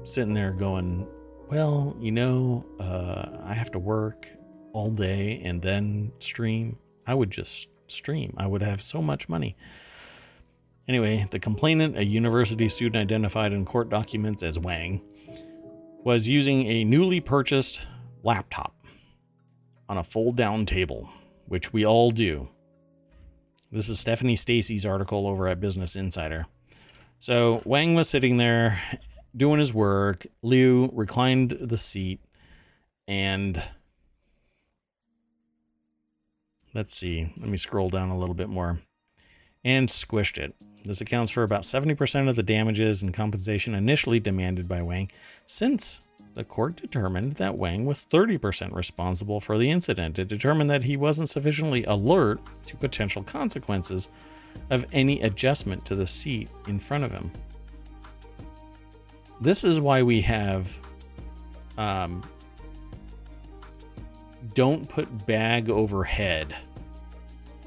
sitting there going, well, you know, uh, I have to work all day and then stream. I would just stream. I would have so much money. Anyway, the complainant, a university student identified in court documents as Wang, was using a newly purchased laptop on a fold down table, which we all do. This is Stephanie Stacy's article over at Business Insider. So Wang was sitting there doing his work. Liu reclined the seat and Let's see. Let me scroll down a little bit more. And squished it. This accounts for about 70% of the damages and compensation initially demanded by Wang, since the court determined that Wang was 30% responsible for the incident. It determined that he wasn't sufficiently alert to potential consequences of any adjustment to the seat in front of him. This is why we have um, don't put bag over head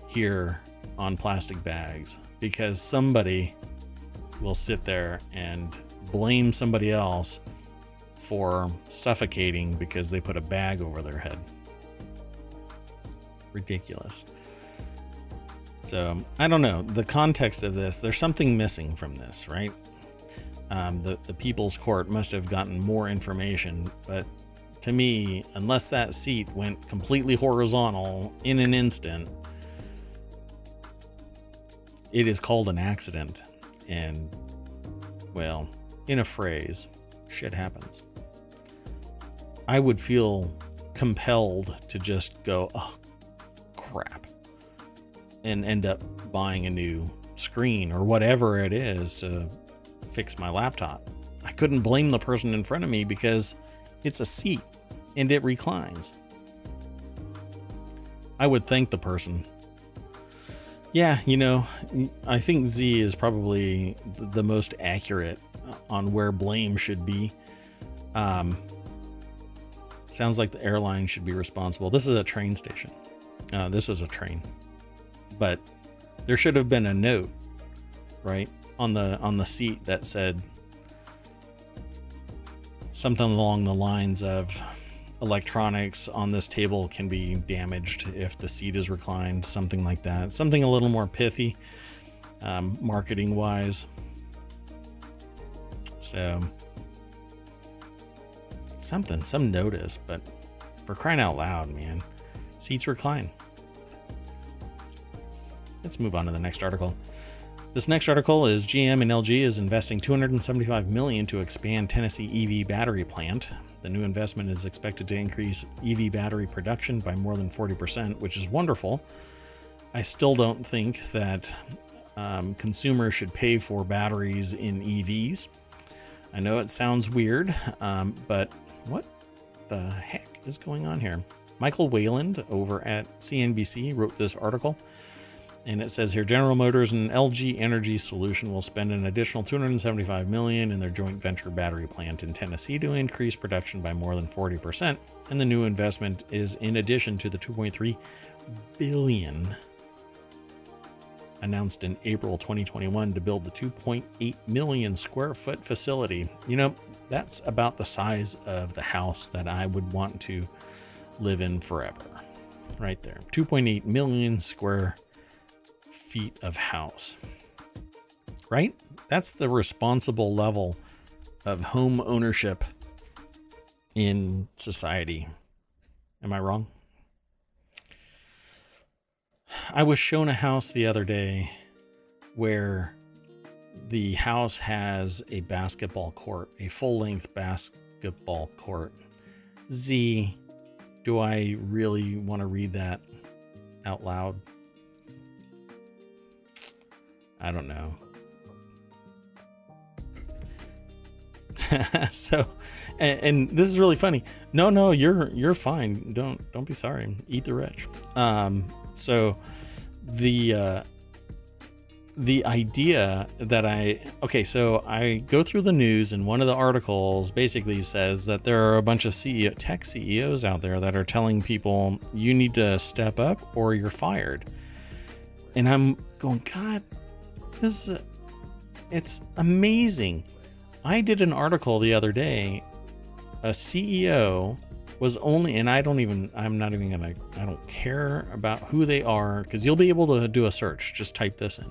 here on plastic bags because somebody will sit there and blame somebody else for suffocating because they put a bag over their head. Ridiculous. So I don't know the context of this. There's something missing from this, right? Um, the the People's Court must have gotten more information, but to me, unless that seat went completely horizontal in an instant, it is called an accident. And, well, in a phrase, shit happens. I would feel compelled to just go, oh, crap, and end up buying a new screen or whatever it is to fix my laptop. I couldn't blame the person in front of me because it's a seat and it reclines. I would thank the person. Yeah, you know, I think Z is probably the most accurate on where blame should be. Um, sounds like the airline should be responsible. This is a train station. Uh, this is a train, but there should have been a note, right, on the on the seat that said something along the lines of electronics on this table can be damaged if the seat is reclined, something like that. Something a little more pithy, um, marketing wise. So, something, some notice, but for crying out loud, man, seats recline. Let's move on to the next article. This next article is GM and LG is investing 275 million to expand Tennessee EV battery plant. The new investment is expected to increase EV battery production by more than 40%, which is wonderful. I still don't think that um, consumers should pay for batteries in EVs. I know it sounds weird, um, but what the heck is going on here? Michael Wayland over at CNBC wrote this article. And it says here General Motors and LG Energy Solution will spend an additional 275 million in their joint venture battery plant in Tennessee to increase production by more than 40%. And the new investment is in addition to the 2.3 billion announced in April 2021 to build the 2.8 million square foot facility. You know, that's about the size of the house that I would want to live in forever. Right there. 2.8 million square feet of house. Right? That's the responsible level of home ownership in society. Am I wrong? I was shown a house the other day where the house has a basketball court, a full length basketball court. Z, do I really want to read that out loud? I don't know. so and, and, this is really funny no no you're you're fine don't don't be sorry eat the rich um so the uh the idea that I okay, so I go through the news and one of the articles basically says that there are a bunch of CEO tech CEOs out there that are telling people you need to step up or you're fired. And I'm going, God, this is a, it's amazing. I did an article the other day. A CEO was only, and I don't even, I'm not even gonna, I don't care about who they are because you'll be able to do a search. Just type this in.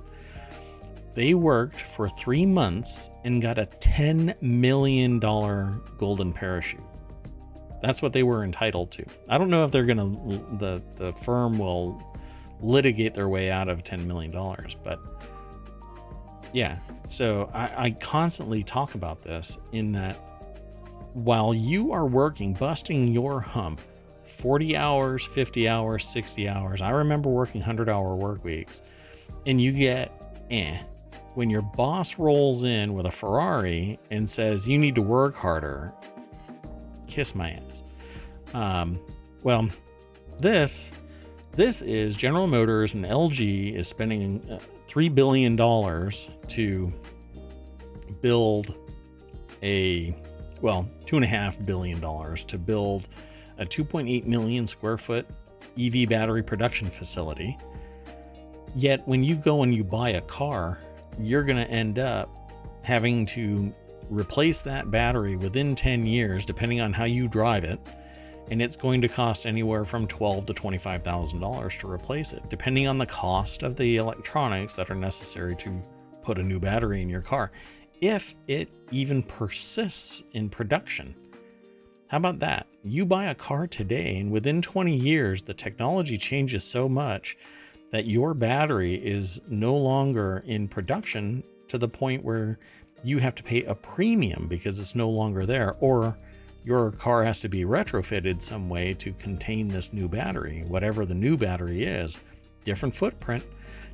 They worked for three months and got a $10 million golden parachute. That's what they were entitled to. I don't know if they're gonna, the the firm will litigate their way out of $10 million, but yeah. So I, I constantly talk about this in that while you are working, busting your hump, 40 hours, 50 hours, 60 hours. I remember working 100 hour work weeks, and you get eh. When your boss rolls in with a Ferrari and says you need to work harder, kiss my ass. Um, well, this this is General Motors and LG is spending uh, three billion dollars to build a well, two and a half billion dollars to build a 2.8 million square foot EV battery production facility. Yet, when you go and you buy a car, you're going to end up having to replace that battery within 10 years, depending on how you drive it. And it's going to cost anywhere from twelve to twenty-five thousand dollars to replace it, depending on the cost of the electronics that are necessary to put a new battery in your car if it even persists in production. How about that? You buy a car today, and within 20 years, the technology changes so much that your battery is no longer in production to the point where you have to pay a premium because it's no longer there, or your car has to be retrofitted some way to contain this new battery, whatever the new battery is. Different footprint,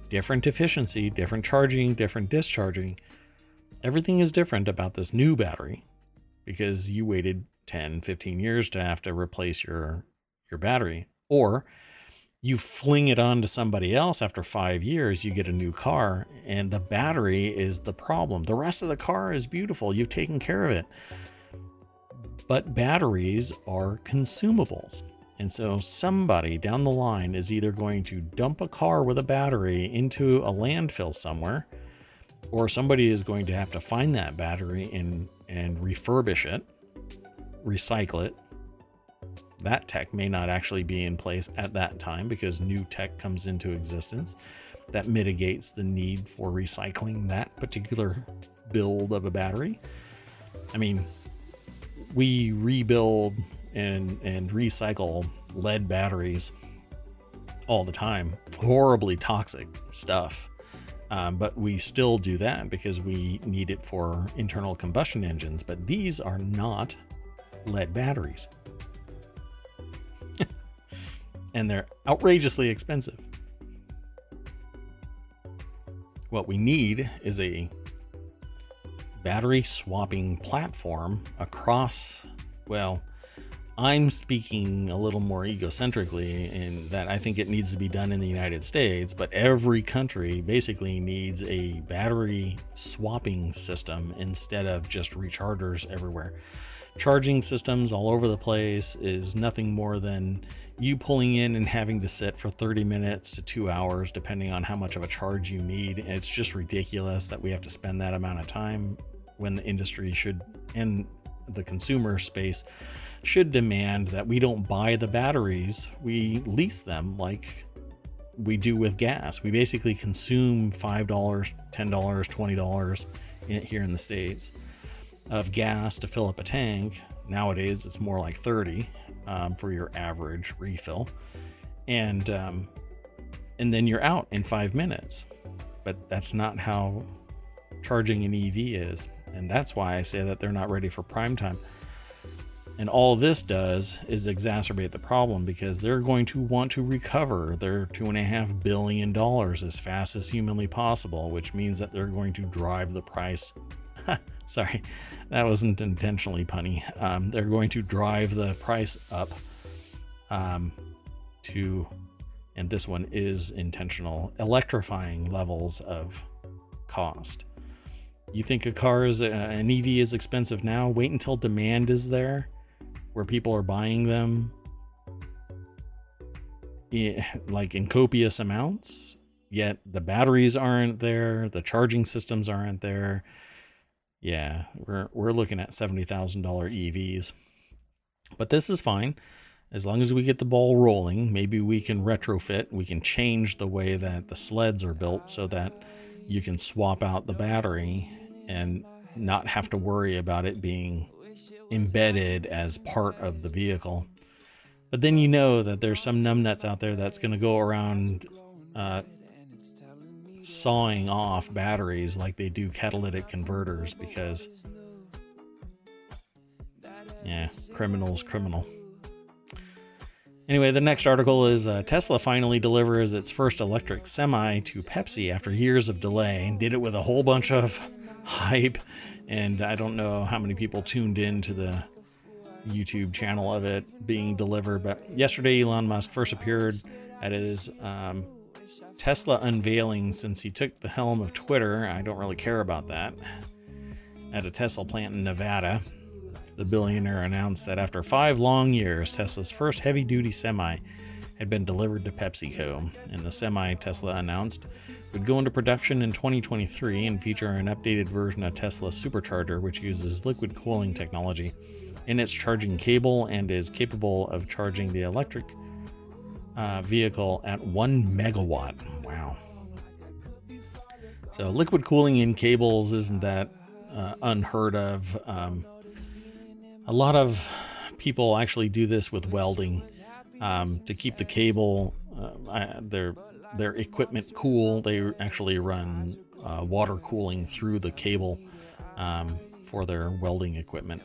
different efficiency, different charging, different discharging everything is different about this new battery because you waited 10, 15 years to have to replace your your battery or you fling it on to somebody else after 5 years, you get a new car and the battery is the problem. The rest of the car is beautiful. You've taken care of it. But batteries are consumables. And so somebody down the line is either going to dump a car with a battery into a landfill somewhere or somebody is going to have to find that battery and and refurbish it, recycle it. That tech may not actually be in place at that time because new tech comes into existence that mitigates the need for recycling that particular build of a battery. I mean, we rebuild and and recycle lead batteries all the time. Horribly toxic stuff. Um, but we still do that because we need it for internal combustion engines. But these are not lead batteries. and they're outrageously expensive. What we need is a battery swapping platform across, well, I'm speaking a little more egocentrically in that I think it needs to be done in the United States, but every country basically needs a battery swapping system instead of just rechargers everywhere. Charging systems all over the place is nothing more than you pulling in and having to sit for 30 minutes to two hours, depending on how much of a charge you need. It's just ridiculous that we have to spend that amount of time when the industry should and the consumer space should demand that we don't buy the batteries, we lease them like we do with gas. We basically consume $5, $10, $20 in, here in the States of gas to fill up a tank. Nowadays, it's more like 30 um, for your average refill. And, um, and then you're out in five minutes. But that's not how charging an EV is. And that's why I say that they're not ready for prime time. And all this does is exacerbate the problem because they're going to want to recover their two and a half billion dollars as fast as humanly possible, which means that they're going to drive the price. Sorry, that wasn't intentionally punny. Um, they're going to drive the price up um, to, and this one is intentional, electrifying levels of cost. You think a car is uh, an EV is expensive now? Wait until demand is there where people are buying them in, like in copious amounts, yet the batteries aren't there, the charging systems aren't there. Yeah, we're we're looking at $70,000 EVs. But this is fine. As long as we get the ball rolling, maybe we can retrofit, we can change the way that the sleds are built so that you can swap out the battery and not have to worry about it being embedded as part of the vehicle. But then you know that there's some numbnuts out there that's going to go around uh, sawing off batteries like they do catalytic converters because, yeah, criminals, criminal. Anyway, the next article is uh, Tesla finally delivers its first electric semi to Pepsi after years of delay and did it with a whole bunch of hype and I don't know how many people tuned in to the YouTube channel of it being delivered. But yesterday, Elon Musk first appeared at his um, Tesla unveiling since he took the helm of Twitter. I don't really care about that. At a Tesla plant in Nevada, the billionaire announced that after five long years, Tesla's first heavy duty semi had been delivered to PepsiCo. And the semi Tesla announced would go into production in 2023 and feature an updated version of Tesla's Supercharger, which uses liquid cooling technology in its charging cable and is capable of charging the electric uh, vehicle at 1 megawatt. Wow. So, liquid cooling in cables isn't that uh, unheard of. Um, a lot of people actually do this with welding um, to keep the cable. Uh, I, they're their equipment cool. They actually run uh, water cooling through the cable um, for their welding equipment.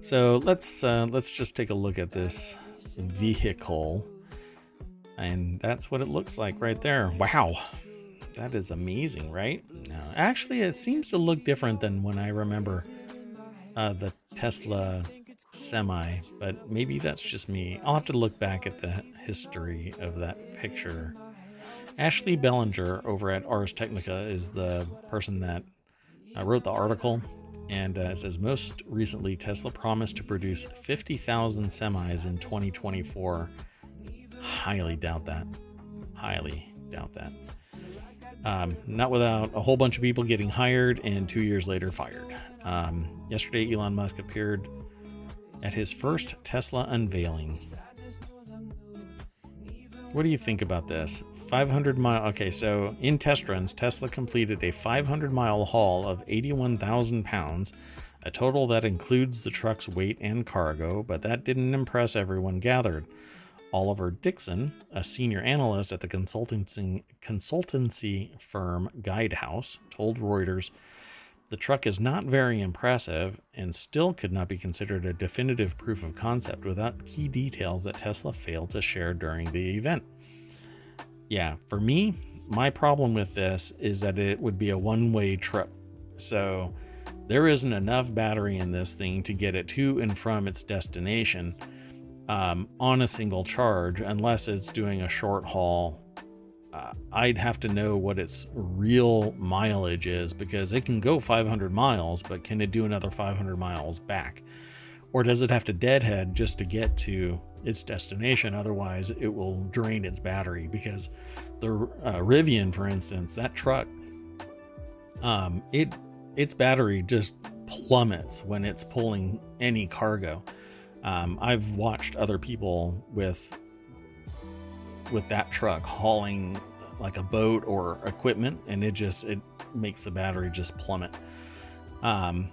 So let's uh, let's just take a look at this vehicle, and that's what it looks like right there. Wow, that is amazing, right? Now, actually, it seems to look different than when I remember uh, the Tesla semi, but maybe that's just me. I'll have to look back at the history of that picture. Ashley Belanger over at Ars Technica is the person that uh, wrote the article, and uh, it says most recently Tesla promised to produce 50,000 semis in 2024. Highly doubt that. Highly doubt that. Um, not without a whole bunch of people getting hired and two years later fired. Um, yesterday, Elon Musk appeared at his first Tesla unveiling. What do you think about this? 500 mile. Okay, so in test runs, Tesla completed a 500 mile haul of 81,000 pounds a total that includes the truck's weight and cargo, but that didn't impress everyone gathered. Oliver Dixon, a senior analyst at the consultancy, consultancy firm Guidehouse, told Reuters the truck is not very impressive and still could not be considered a definitive proof of concept without key details that Tesla failed to share during the event. Yeah, for me, my problem with this is that it would be a one way trip. So there isn't enough battery in this thing to get it to and from its destination um, on a single charge unless it's doing a short haul. Uh, I'd have to know what its real mileage is because it can go 500 miles, but can it do another 500 miles back? Or does it have to deadhead just to get to its destination? Otherwise, it will drain its battery because the uh, Rivian, for instance, that truck, um, it its battery just plummets when it's pulling any cargo. Um, I've watched other people with with that truck hauling like a boat or equipment, and it just it makes the battery just plummet. Um,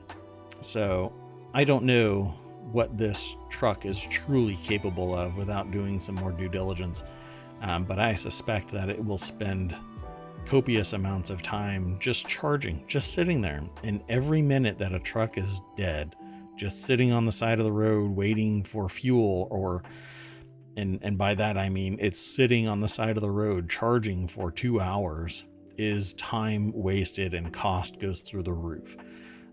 so I don't know what this truck is truly capable of without doing some more due diligence, um, but I suspect that it will spend copious amounts of time just charging, just sitting there. And every minute that a truck is dead, just sitting on the side of the road waiting for fuel or and and by that I mean it's sitting on the side of the road charging for 2 hours is time wasted and cost goes through the roof.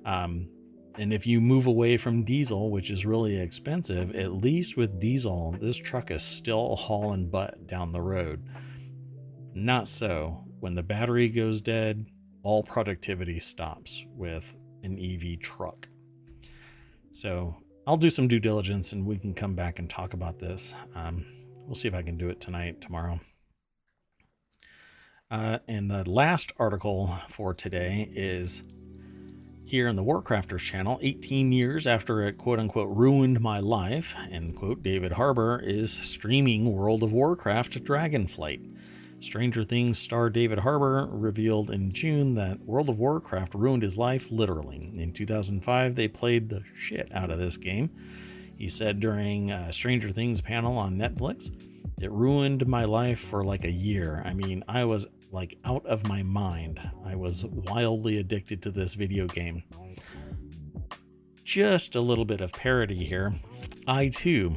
Um, and if you move away from diesel, which is really expensive, at least with diesel, this truck is still hauling butt down the road. Not so. When the battery goes dead, all productivity stops with an EV truck. So I'll do some due diligence and we can come back and talk about this. Um, we'll see if I can do it tonight, tomorrow. Uh, and the last article for today is here in the Warcrafters channel, 18 years after it quote unquote ruined my life, end quote, David Harbour is streaming World of Warcraft Dragonflight. Stranger Things star David Harbour revealed in June that World of Warcraft ruined his life literally. In 2005, they played the shit out of this game. He said during a Stranger Things panel on Netflix, It ruined my life for like a year. I mean, I was like out of my mind. I was wildly addicted to this video game. Just a little bit of parody here. I too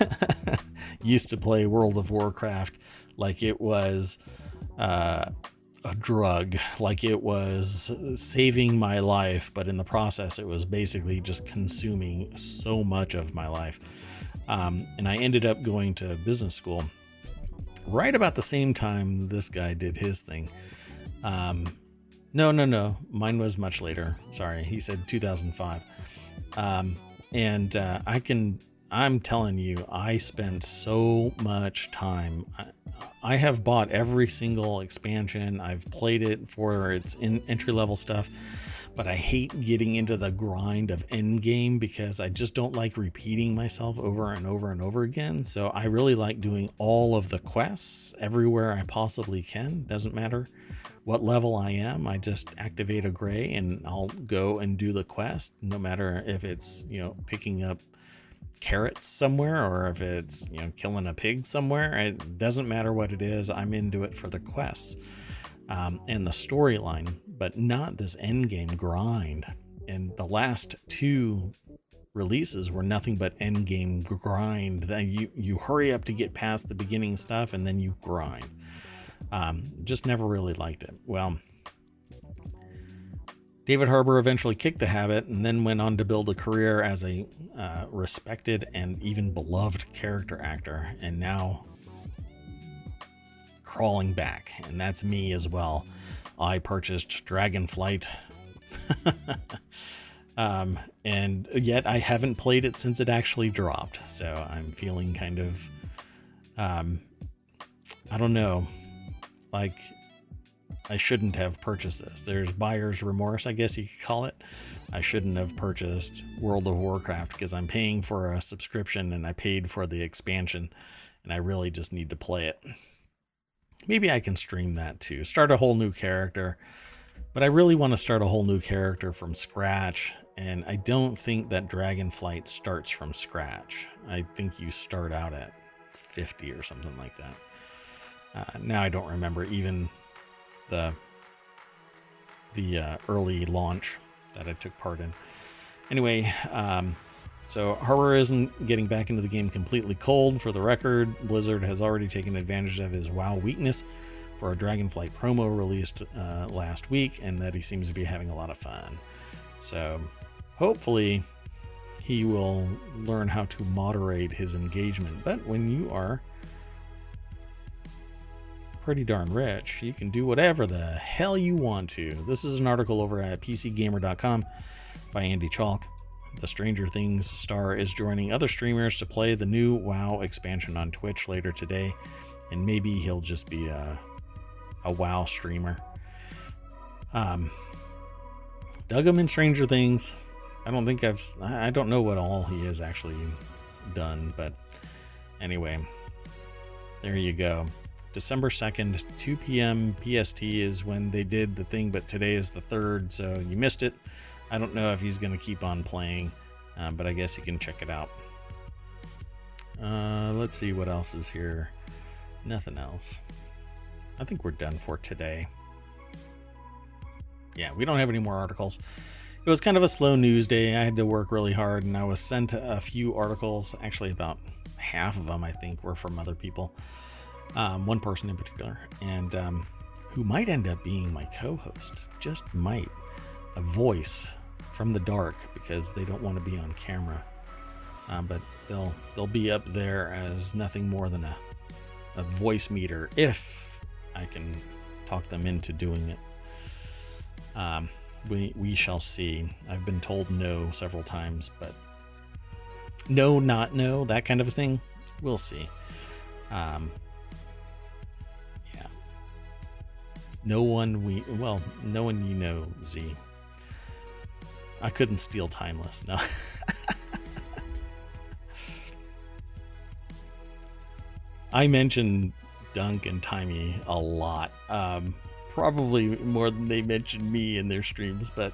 used to play World of Warcraft like it was uh, a drug, like it was saving my life, but in the process, it was basically just consuming so much of my life. Um, and I ended up going to business school right about the same time this guy did his thing. Um, no, no, no. Mine was much later. Sorry. He said 2005. Um, and uh, I can I'm telling you, I spent so much time. I, I, have bought every single expansion. I've played it for its in, entry level stuff, but I hate getting into the grind of endgame because I just don't like repeating myself over and over and over again. So I really like doing all of the quests everywhere I possibly can. Doesn't matter what level I am. I just activate a gray and I'll go and do the quest, no matter if it's, you know, picking up carrots somewhere or if it's you know killing a pig somewhere it doesn't matter what it is i'm into it for the quests um, and the storyline but not this end game grind. And the last two releases were nothing but end game grind. That you you hurry up to get past the beginning stuff and then you grind. Um, just never really liked it. Well David Harbour eventually kicked the habit and then went on to build a career as a uh, respected and even beloved character actor, and now crawling back, and that's me as well. I purchased Dragonflight, um, and yet I haven't played it since it actually dropped, so I'm feeling kind of, um, I don't know, like I shouldn't have purchased this. There's buyer's remorse, I guess you could call it. I shouldn't have purchased World of Warcraft because I'm paying for a subscription and I paid for the expansion and I really just need to play it. Maybe I can stream that too. Start a whole new character. But I really want to start a whole new character from scratch And I don't think that Dragonflight starts from scratch. I think you start out at 50 or something like that. Uh, now I don't remember even the the uh, early launch that I took part in. Anyway, um, so Harbour isn't getting back into the game completely cold. For the record, Blizzard has already taken advantage of his WoW weakness for a Dragonflight promo released uh, last week, and that he seems to be having a lot of fun. So hopefully he will learn how to moderate his engagement. But when you are pretty darn rich, you can do whatever the hell you want to. This is an article over at PCGamer.com by Andy Chalk. The Stranger Things star is joining other streamers to play the new WoW expansion on Twitch later today, and maybe he'll just be a, a WoW streamer. Um, dug him in Stranger Things. I don't think I've, I don't know what all he has actually done, but anyway, there you go. December 2nd, 2 p.m. PST is when they did the thing, but today is the 3rd, so you missed it. I don't know if he's going to keep on playing, uh, but I guess you can check it out. Uh, let's see what else is here. Nothing else. I think we're done for today. Yeah, we don't have any more articles. It was kind of a slow news day. I had to work really hard, and I was sent a few articles. Actually, about half of them, I think, were from other people. Um, one person in particular, and um, who might end up being my co host. Just might. A voice from the dark because they don't want to be on camera. Uh, but they'll they'll be up there as nothing more than a a voice meter if I can talk them into doing it. Um, we we shall see. I've been told no several times, but no, not no, that kind of a thing. We'll see. Um, No one we well, no one you know, Z. I couldn't steal Timeless. No. I mentioned Dunk and Timey a lot. Um, probably more than they mentioned me in their streams, but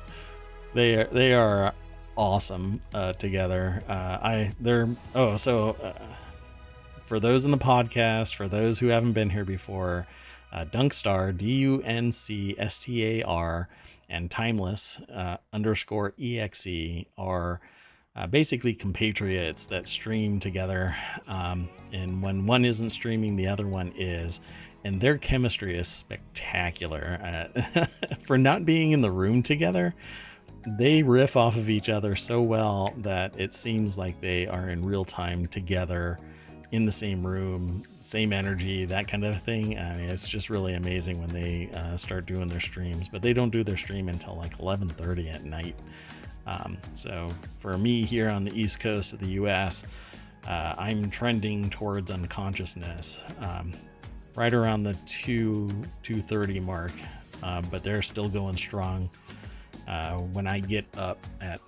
they are they are awesome uh, together. Uh, I they're oh so uh, for those in the podcast, for those who haven't been here before, uh, Duncstar D U N C S T A R and Timeless uh, underscore exe are uh, basically compatriots that stream together. Um, and when one isn't streaming, the other one is. And their chemistry is spectacular. Uh, for not being in the room together, they riff off of each other so well that it seems like they are in real time together in the same room, same energy, that kind of thing. I mean, it's just really amazing when they uh, start doing their streams. But they don't do their stream until like 11:30 at night. Um, so for me here on the East Coast of the U.S., uh, I'm trending towards unconsciousness, um, right around the two 2:30 mark. Uh, but they're still going strong. Uh, when I get up at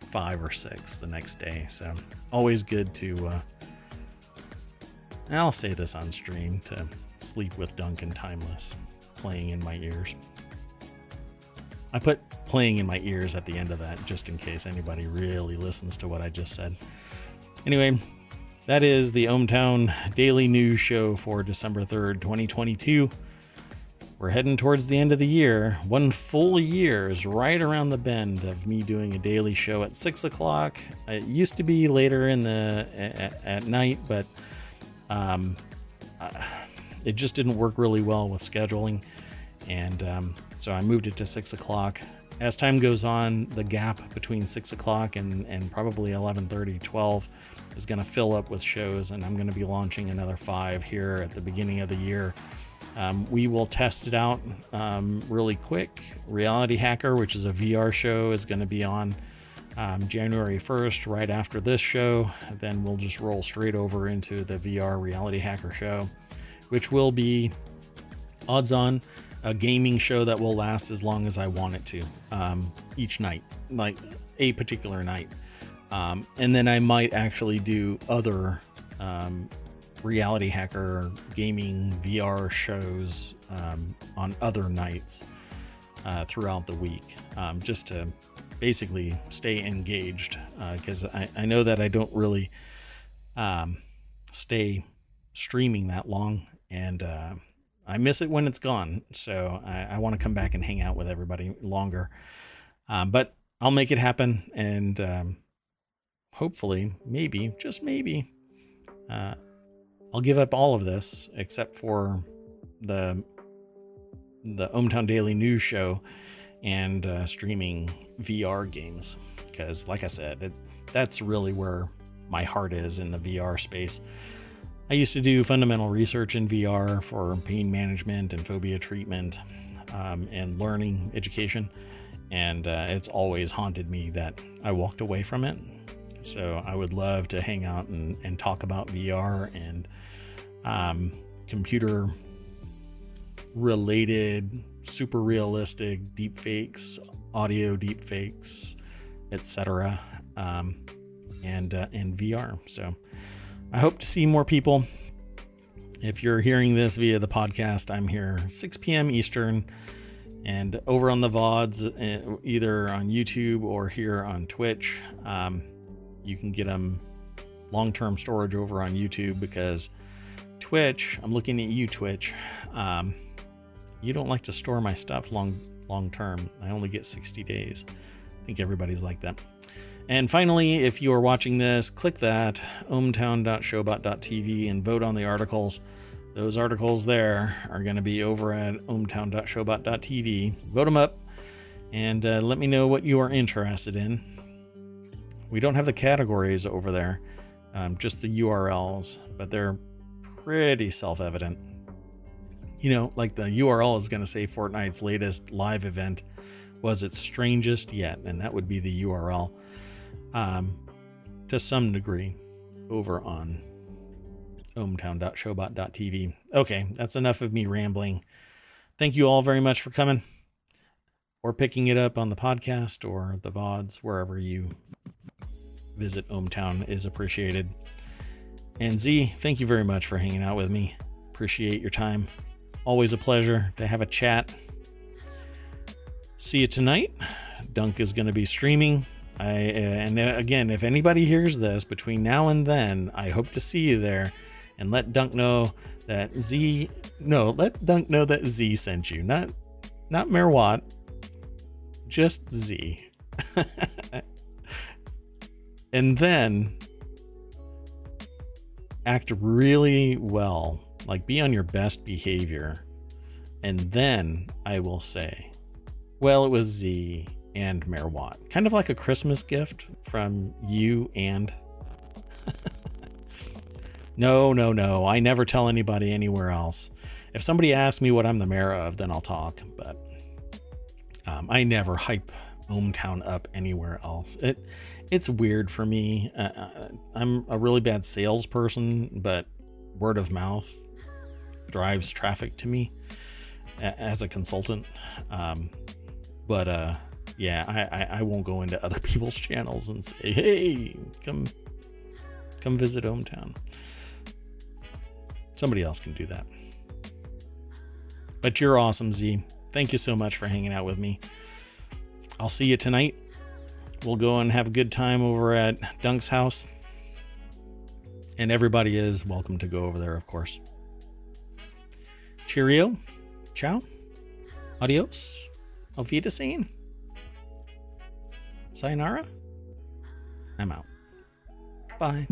five or six the next day, so always good to uh, and I'll say this on stream to sleep with Duncan Timeless playing in my ears. I put playing in my ears at the end of that just in case anybody really listens to what I just said. Anyway, that is the ohmTown Daily News Show for December 3rd, 2022. We're heading towards the end of the year. One full year is right around the bend of me doing a daily show at 6 o'clock. It used to be later in the at, at night, but um, uh, it just didn't work really well with scheduling, and um, so I moved it to six o'clock. As time goes on, the gap between six o'clock and, and probably 11:30, 12 is going to fill up with shows, and I'm going to be launching another five here at the beginning of the year. Um, we will test it out um, really quick. Reality Hacker, which is a VR show, is going to be on um, January 1st, right after this show. Then we'll just roll straight over into the VR Reality Hacker show, which will be odds on a gaming show that will last as long as I want it to um, each night, like a particular night. Um, and then I might actually do other um, reality hacker gaming VR shows um, on other nights uh, throughout the week, um, just to basically stay engaged because uh, I, I know that I don't really um, stay streaming that long and uh, I miss it when it's gone. So I, I want to come back and hang out with everybody longer. Um, but I'll make it happen and um, hopefully, maybe, just maybe, uh, I'll give up all of this except for the the ohmTown Daily News show and uh, streaming VR games because, like I said, it, that's really where my heart is in the VR space. I used to do fundamental research in VR for pain management and phobia treatment um, and learning education, and uh, it's always haunted me that I walked away from it. So I would love to hang out and, and talk about VR and um, computer related, super realistic deep fakes, audio deep fakes, etc. Um, and uh, and VR. So I hope to see more people. If you're hearing this via the podcast, I'm here 6 p.m. Eastern and over on the VODs, uh, either on YouTube or here on Twitch. Um, you can get them long term storage over on YouTube because Twitch, I'm looking at you, Twitch. Um, you don't like to store my stuff long long term. I only get 60 days. I think everybody's like that. And finally, if you are watching this, click that ohmtown.showbot.tv and vote on the articles. Those articles there are going to be over at ohmtown.showbot.tv. Vote them up and uh, let me know what you are interested in. We don't have the categories over there, um, just the URLs, but they're pretty self evident you know, like the URL is going to say Fortnite's latest live event was its strangest yet, and that would be the URL um, to some degree over on ohmtown.showbot.tv. Okay, that's enough of me rambling. Thank you all very much for coming or picking it up on the podcast or the VODs, wherever you visit ohmTown is appreciated. And Z, thank you very much for hanging out with me. Appreciate your time. Always a pleasure to have a chat. See you tonight. Dunk is going to be streaming. I and uh, again, if anybody hears this between now and then, I hope to see you there, and let Dunk know that Z. No, let Dunk know that Z sent you, not not Merwatt, just Z. and then act really well like, be on your best behavior. And then I will say, well, it was Z and Mayor Watt. Kind of like a Christmas gift from you and. no, no, no. I never tell anybody anywhere else. If somebody asks me what I'm the mayor of, then I'll talk. But um, I never hype ohmTown up anywhere else. It it's weird for me. Uh, uh I'm a really bad salesperson, but word of mouth drives traffic to me as a consultant. Um, but uh, yeah, I, I, I, won't go into other people's channels and say, hey, come come visit ohmTown. Somebody else can do that. But you're awesome, Z. Thank you so much for hanging out with me. I'll see you tonight. We'll go and have a good time over at Dunk's house. And everybody is welcome to go over there, of course. Cheerio. Ciao. Adios. Auf Wiedersehen. Sayonara. I'm out. Bye.